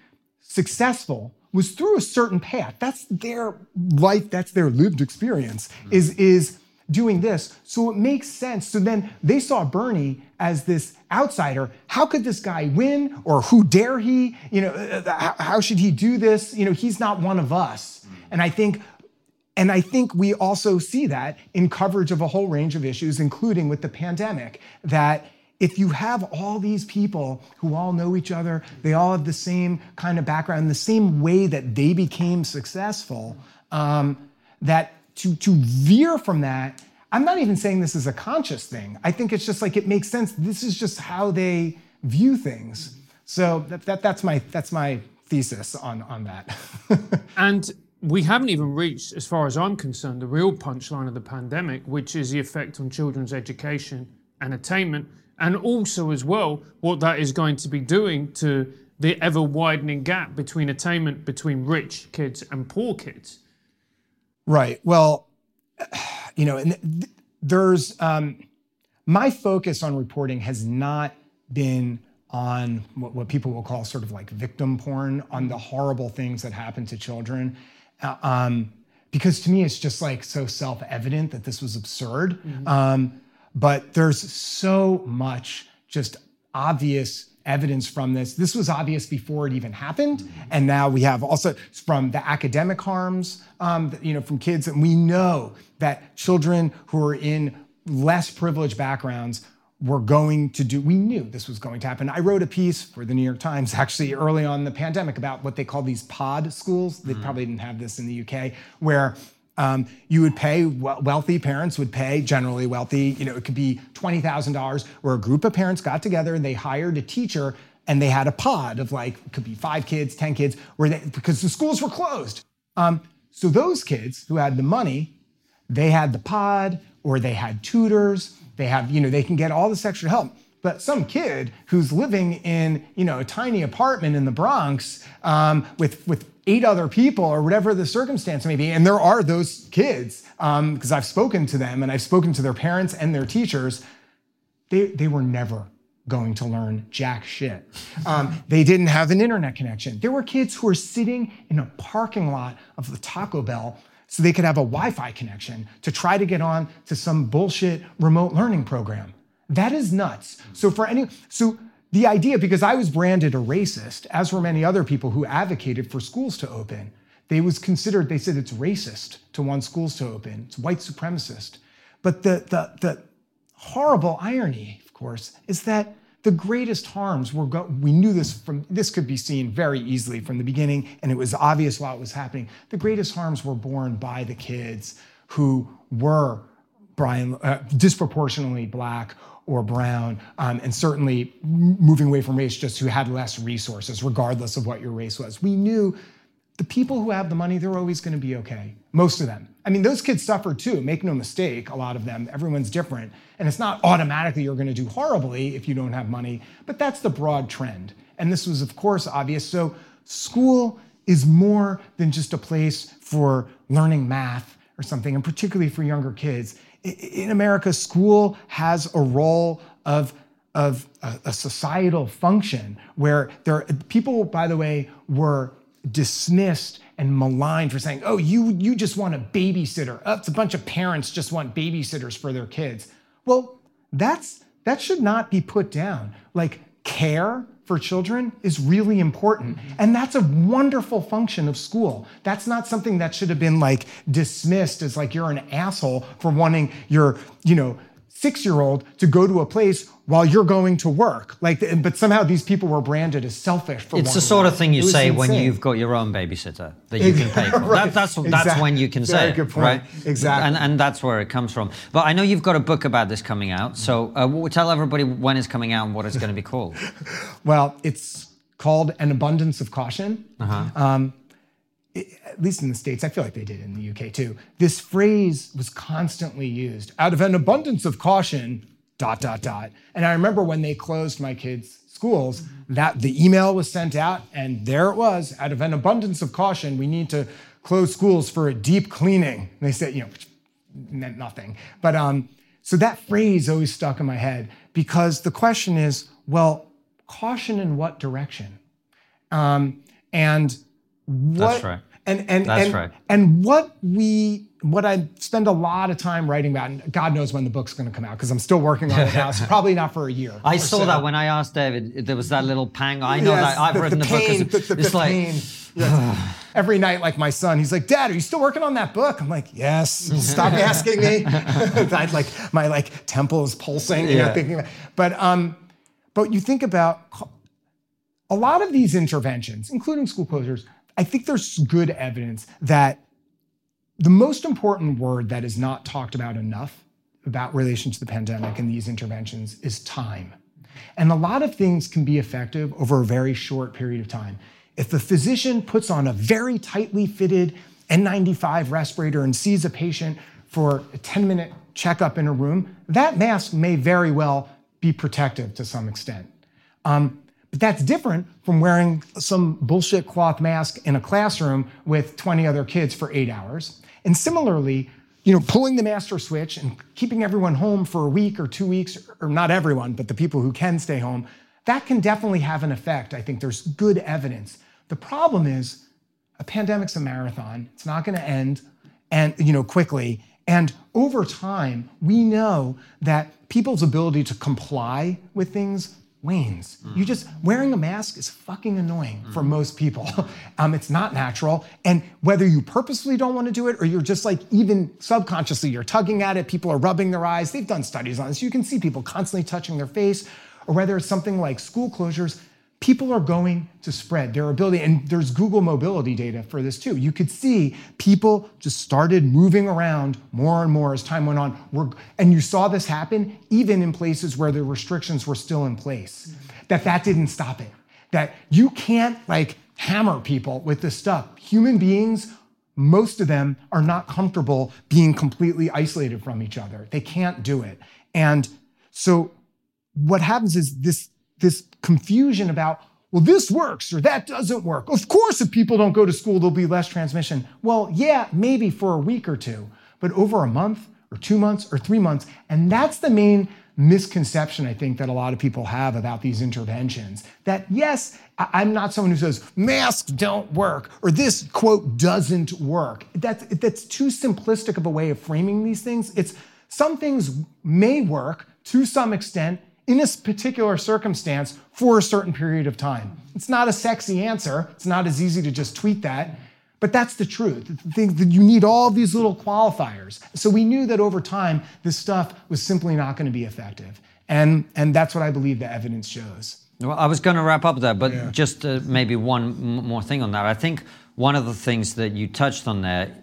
successful was through a certain path. That's their life, that's their lived experience, is, is doing this. So it makes sense. So then they saw Bernie as this outsider. How could this guy win? Or who dare he? You know, uh, how, how should he do this? You know, he's not one of us. And I think and I think we also see that in coverage of a whole range of issues, including with the pandemic, that if you have all these people who all know each other, they all have the same kind of background, the same way that they became successful, um, that to, to veer from that, I'm not even saying this is a conscious thing. I think it's just like it makes sense. This is just how they view things. So that, that, that's, my, that's my thesis on, on that. And we haven't even reached, as far as I'm concerned, the real punchline of the pandemic, which is the effect on children's education and attainment, and also, as well, what that is going to be doing to the ever widening gap between attainment between rich kids and poor kids. Right. Well, you know, and th- there's um, my focus on reporting has not been on what, what people will call sort of like victim porn, on the horrible things that happen to children. Uh, um, because to me, it's just like so self evident that this was absurd. Um, but there's so much just obvious evidence from this. This was obvious before it even happened, and now we have also from the academic harms, um, that, you know, from kids, and we know that children who are in less privileged backgrounds were going to do. We knew this was going to happen. I wrote a piece for the New York Times actually early on in the pandemic about what they call these pod schools. They probably didn't have this in the UK, where um, you would pay wealthy parents would pay generally wealthy you know it could be $20000 where a group of parents got together and they hired a teacher and they had a pod of like could be five kids 10 kids where they because the schools were closed. Um, so those kids who had the money they had the pod or they had tutors they have you know they can get all this extra help. But some kid who's living in you know a tiny apartment in the bronx um, with with eight other people or whatever the circumstance may be and there are those kids because i've spoken to them and i've spoken to their parents and their teachers they, they were never going to learn jack shit. Um, they didn't have an internet connection. There were kids who were sitting in a parking lot of the Taco Bell so they could have a Wi Fi connection to try to get on to some bullshit remote learning program. That is nuts. So, for any, so the idea, because I was branded a racist, as were many other people who advocated for schools to open, they was considered, they said it's racist to want schools to open, it's white supremacist. But the, the, the horrible irony, of course, is that the greatest harms were go- we knew this from this could be seen very easily from the beginning and it was obvious while it was happening the greatest harms were borne by the kids who were brian uh, disproportionately black or brown um, and certainly moving away from race just who had less resources regardless of what your race was we knew the people who have the money, they're always going to be okay. Most of them. I mean, those kids suffer too. Make no mistake, a lot of them. Everyone's different. And it's not automatically you're going to do horribly if you don't have money, but that's the broad trend. And this was, of course, obvious. So, school is more than just a place for learning math or something, and particularly for younger kids. In America, school has a role of of a, a societal function where there people, by the way, were dismissed and maligned for saying, oh, you, you just want a babysitter. Oh, it's a bunch of parents just want babysitters for their kids. Well, that's, that should not be put down. Like care for children is really important. Mm-hmm. And that's a wonderful function of school. That's not something that should have been like dismissed as like you're an asshole for wanting your, you know, six year old to go to a place while you're going to work. Like, but somehow these people were branded as selfish. For it's the sort of thing you say insane. when you've got your own babysitter that you can pay for. right. that, that's exactly. that's when you can say Very it, right? Exactly, and and that's where it comes from. But I know you've got a book about this coming out. So uh, tell everybody when it's coming out and what it's going to be called. well, it's called An Abundance of Caution. Uh-huh. Um, at least in the States, I feel like they did in the UK too, this phrase was constantly used out of an abundance of caution, dot, dot, dot. And I remember when they closed my kids' schools, that the email was sent out, and there it was, out of an abundance of caution, we need to close schools for a deep cleaning. And they said, you know, meant nothing. But um, so that phrase always stuck in my head because the question is, well, caution in what direction? Um, and what, That's right. And and That's and, right. and what we what I spend a lot of time writing about, and God knows when the book's going to come out because I'm still working on it now. So probably not for a year. I saw so. that when I asked David. There was that little pang. I know yes, that I've the, written the, the, pain, book. The, it's like. Pain. Yes. Every night, like my son, he's like, "Dad, are you still working on that book?" I'm like, "Yes." Stop asking me. I'd like my like temple is pulsing. You yeah. know, thinking. About, but um, but you think about a lot of these interventions, including school closures, I think there's good evidence that the most important word that is not talked about enough about relation to the pandemic and these interventions is time. And a lot of things can be effective over a very short period of time. If the physician puts on a very tightly fitted N95 respirator and sees a patient for a 10 minute checkup in a room, that mask may very well be protective to some extent. Um, but that's different from wearing some bullshit cloth mask in a classroom with 20 other kids for eight hours. And similarly, you know, pulling the master switch and keeping everyone home for a week or two weeks, or not everyone, but the people who can stay home, that can definitely have an effect. I think there's good evidence. The problem is a pandemic's a marathon. It's not going to end and you know quickly. And over time, we know that people's ability to comply with things wanes. Mm. You just wearing a mask is fucking annoying mm. for most people. um, it's not natural, and whether you purposely don't want to do it or you're just like even subconsciously you're tugging at it. People are rubbing their eyes. They've done studies on this. You can see people constantly touching their face, or whether it's something like school closures people are going to spread their ability. And there's Google mobility data for this too. You could see people just started moving around more and more as time went on. And you saw this happen even in places where the restrictions were still in place. That that didn't stop it. That you can't like hammer people with this stuff. Human beings most of them are not comfortable being completely isolated from each other. They can't do it. And so what happens is this this confusion about, well, this works or that doesn't work. Of course, if people don't go to school, there'll be less transmission. Well, yeah, maybe for a week or two, but over a month or two months or three months. And that's the main misconception I think that a lot of people have about these interventions. That yes, I'm not someone who says masks don't work or this quote doesn't work. That's that's too simplistic of a way of framing these things. It's some things may work to some extent in this particular circumstance for a certain period of time. It's not a sexy answer. It's not as easy to just tweet that. But that's the truth. The thing that you need all these little qualifiers. So we knew that over time, this stuff was simply not going to be effective. And, and that's what I believe the evidence shows. Well, I was going to wrap up there, but yeah. just uh, maybe one more thing on that. I think one of the things that you touched on there,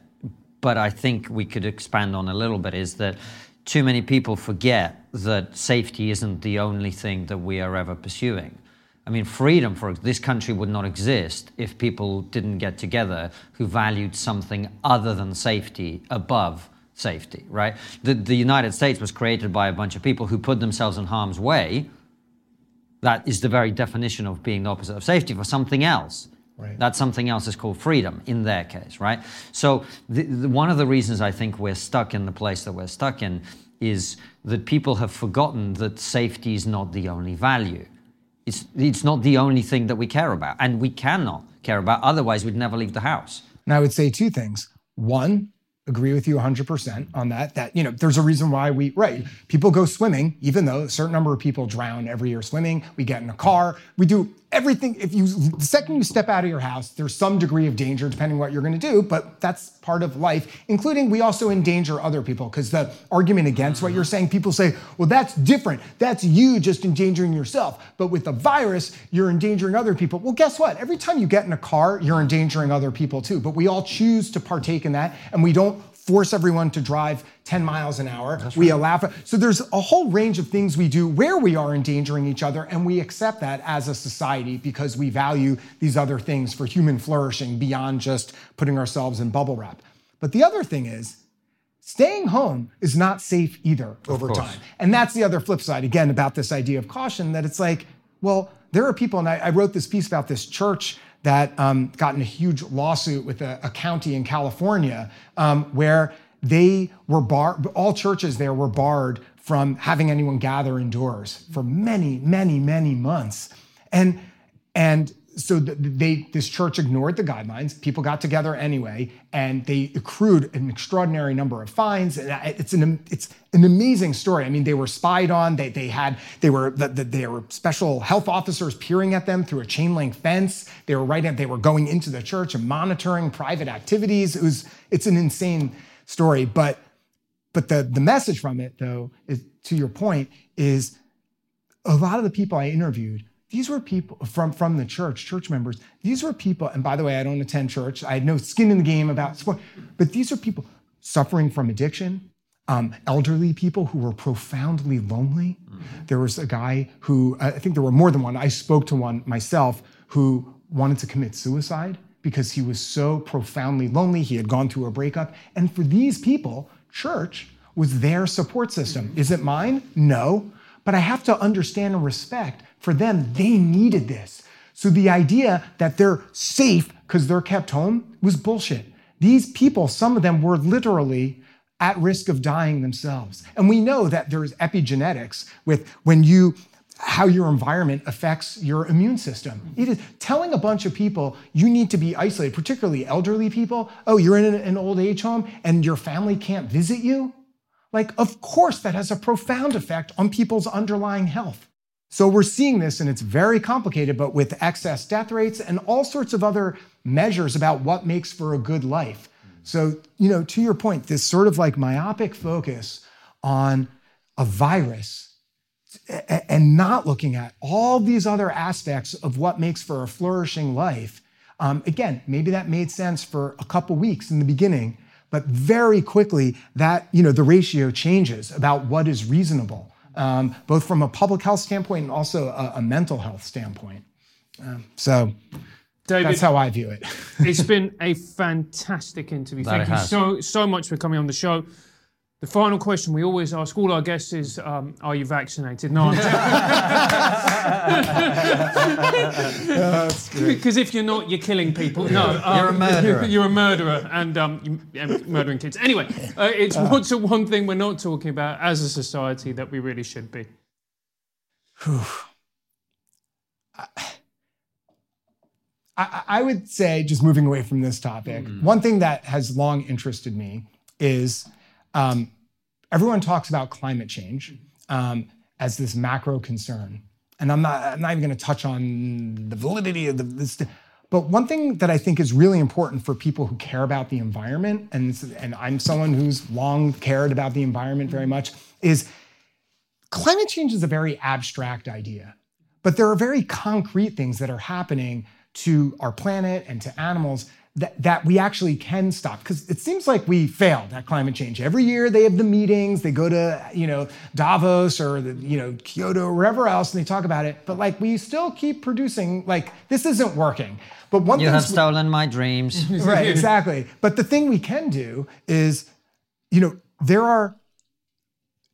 but I think we could expand on a little bit, is that too many people forget that safety isn't the only thing that we are ever pursuing. I mean, freedom for this country would not exist if people didn't get together who valued something other than safety above safety, right? The, the United States was created by a bunch of people who put themselves in harm's way. That is the very definition of being the opposite of safety for something else. Right. That something else is called freedom in their case, right? So, the, the, one of the reasons I think we're stuck in the place that we're stuck in is that people have forgotten that safety is not the only value. It's, it's not the only thing that we care about, and we cannot care about. Otherwise, we'd never leave the house. And I would say two things. One, agree with you 100% on that that you know there's a reason why we right people go swimming even though a certain number of people drown every year swimming we get in a car we do everything if you the second you step out of your house there's some degree of danger depending what you're going to do but that's part of life including we also endanger other people because the argument against what you're saying people say well that's different. That's you just endangering yourself. But with the virus you're endangering other people. Well guess what? Every time you get in a car you're endangering other people too but we all choose to partake in that and we don't force everyone to drive 10 miles an hour. That's we right. allow for, so there's a whole range of things we do where we are endangering each other, and we accept that as a society because we value these other things for human flourishing beyond just putting ourselves in bubble wrap. But the other thing is, staying home is not safe either over time. And that's the other flip side, again, about this idea of caution that it's like, well, there are people, and I, I wrote this piece about this church that um, got in a huge lawsuit with a, a county in California um, where they were barred, all churches there were barred from having anyone gather indoors for many, many, many months. And, and so they this church ignored the guidelines. People got together anyway and they accrued an extraordinary number of fines. It's an it's an amazing story. I mean they were spied on. They, they had they were they were special health officers peering at them through a chain link fence. They were right at they were going into the church and monitoring private activities. It was it's an insane story. But but the the message from it though is to your point is a lot of the people i interviewed these were people from, from the church, church members. These were people, and by the way, I don't attend church. I had no skin in the game about sport, but these are people suffering from addiction, um, elderly people who were profoundly lonely. Mm-hmm. There was a guy who, I think there were more than one. I spoke to one myself who wanted to commit suicide because he was so profoundly lonely. He had gone through a breakup. And for these people, church was their support system. Is it mine? No. But I have to understand and respect for them, they needed this. So the idea that they're safe because they're kept home was bullshit. These people, some of them were literally at risk of dying themselves. And we know that there's epigenetics with when you how your environment affects your immune system. It is telling a bunch of people you need to be isolated, particularly elderly people. Oh, you're in an old age home and your family can't visit you? Like, of course, that has a profound effect on people's underlying health. So we're seeing this, and it's very complicated, but with excess death rates and all sorts of other measures about what makes for a good life. So, you know, to your point, this sort of like myopic focus on a virus and not looking at all these other aspects of what makes for a flourishing life. Um, again, maybe that made sense for a couple weeks in the beginning, but very quickly that, you know, the ratio changes about what is reasonable um, both from a public health standpoint and also a, a mental health standpoint. Um, so David, that's how I view it. it's been a fantastic interview. Thank you so so much for coming on the show. The final question we always ask all our guests is, um, "Are you vaccinated?" No, because if you're not, you're killing people. No, um, You're a murderer. You're a murderer, and um, you, um, murdering kids. Anyway, uh, it's what's the one thing we're not talking about as a society that we really should be. I, I would say, just moving away from this topic, one thing that has long interested me is um, everyone talks about climate change um, as this macro concern. And I'm not, I'm not even going to touch on the validity of the, this. But one thing that I think is really important for people who care about the environment, and, and I'm someone who's long cared about the environment very much, is climate change is a very abstract idea, but there are very concrete things that are happening to our planet and to animals that, that we actually can stop. Because it seems like we failed at climate change. Every year they have the meetings, they go to, you know, Davos or the, you know, Kyoto or wherever else, and they talk about it. But like we still keep producing, like this isn't working. But one You have stolen my dreams. right, exactly. But the thing we can do is, you know, there are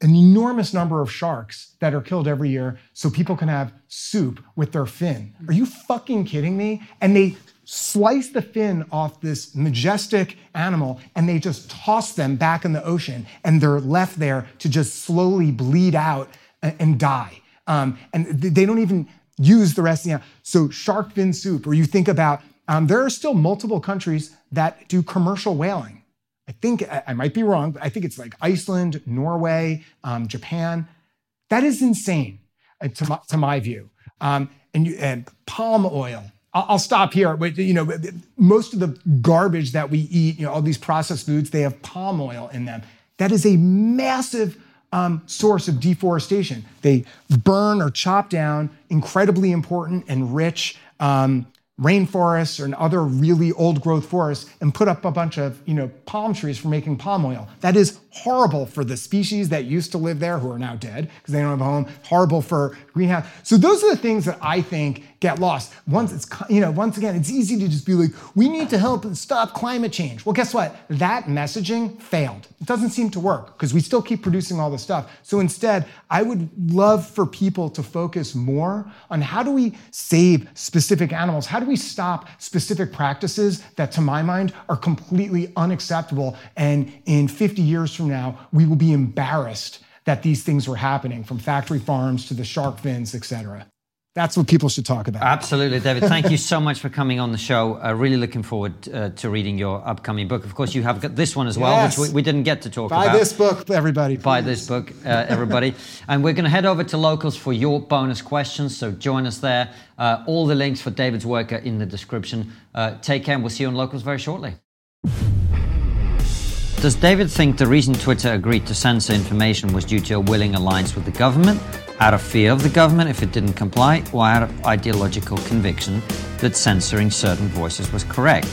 an enormous number of sharks that are killed every year so people can have soup with their fin. Are you fucking kidding me? And they slice the fin off this majestic animal and they just toss them back in the ocean and they're left there to just slowly bleed out and die. Um, and they don't even use the rest of the animal. So shark fin soup, or you think about, um, there are still multiple countries that do commercial whaling. I think I I might be wrong, but I think it's like Iceland, Norway, um, Japan. That is insane, uh, to my, to my view. Um, and, you, and palm oil. I'll, stop here. But you know, most of the garbage that we eat, you know, all these processed foods, they have palm oil in them. That is a massive um, source of deforestation. They burn or chop down incredibly important and rich um, rainforests or other really old growth forests and put up a bunch of you know palm trees for making palm oil. That is horrible for the species that used to live there who are now dead because they don't have a home. Horrible for greenhouse. So those are the things that i think get lost. Once it's you know once again it's easy to just be like we need to help stop climate change. Well guess what? That messaging failed. It doesn't seem to work because we still keep producing all this stuff. So instead i would love for people to focus more on how do we save specific animals? How do we stop specific practices that to my mind are completely unacceptable and in 50 years from now we will be embarrassed that these things were happening from factory farms to the shark fins et cetera that's what people should talk about Absolutely, David. Thank you so much for coming on the show. Uh, really looking forward uh, to reading your upcoming book. Of course, you have got this one as well, Yes. which we, we didn't get to talk buy about. Buy this book everybody Buy this book, uh, everybody. and we're going to head over to Locals for your bonus questions. So join us there. Uh, all the links for David's work are in the description. Uh, take care, and we'll see you on Locals very shortly. Does David think the reason Twitter agreed to censor information was due to a willing alliance with the government, out of fear of the government if it didn't comply, or out of ideological conviction that censoring certain voices was correct?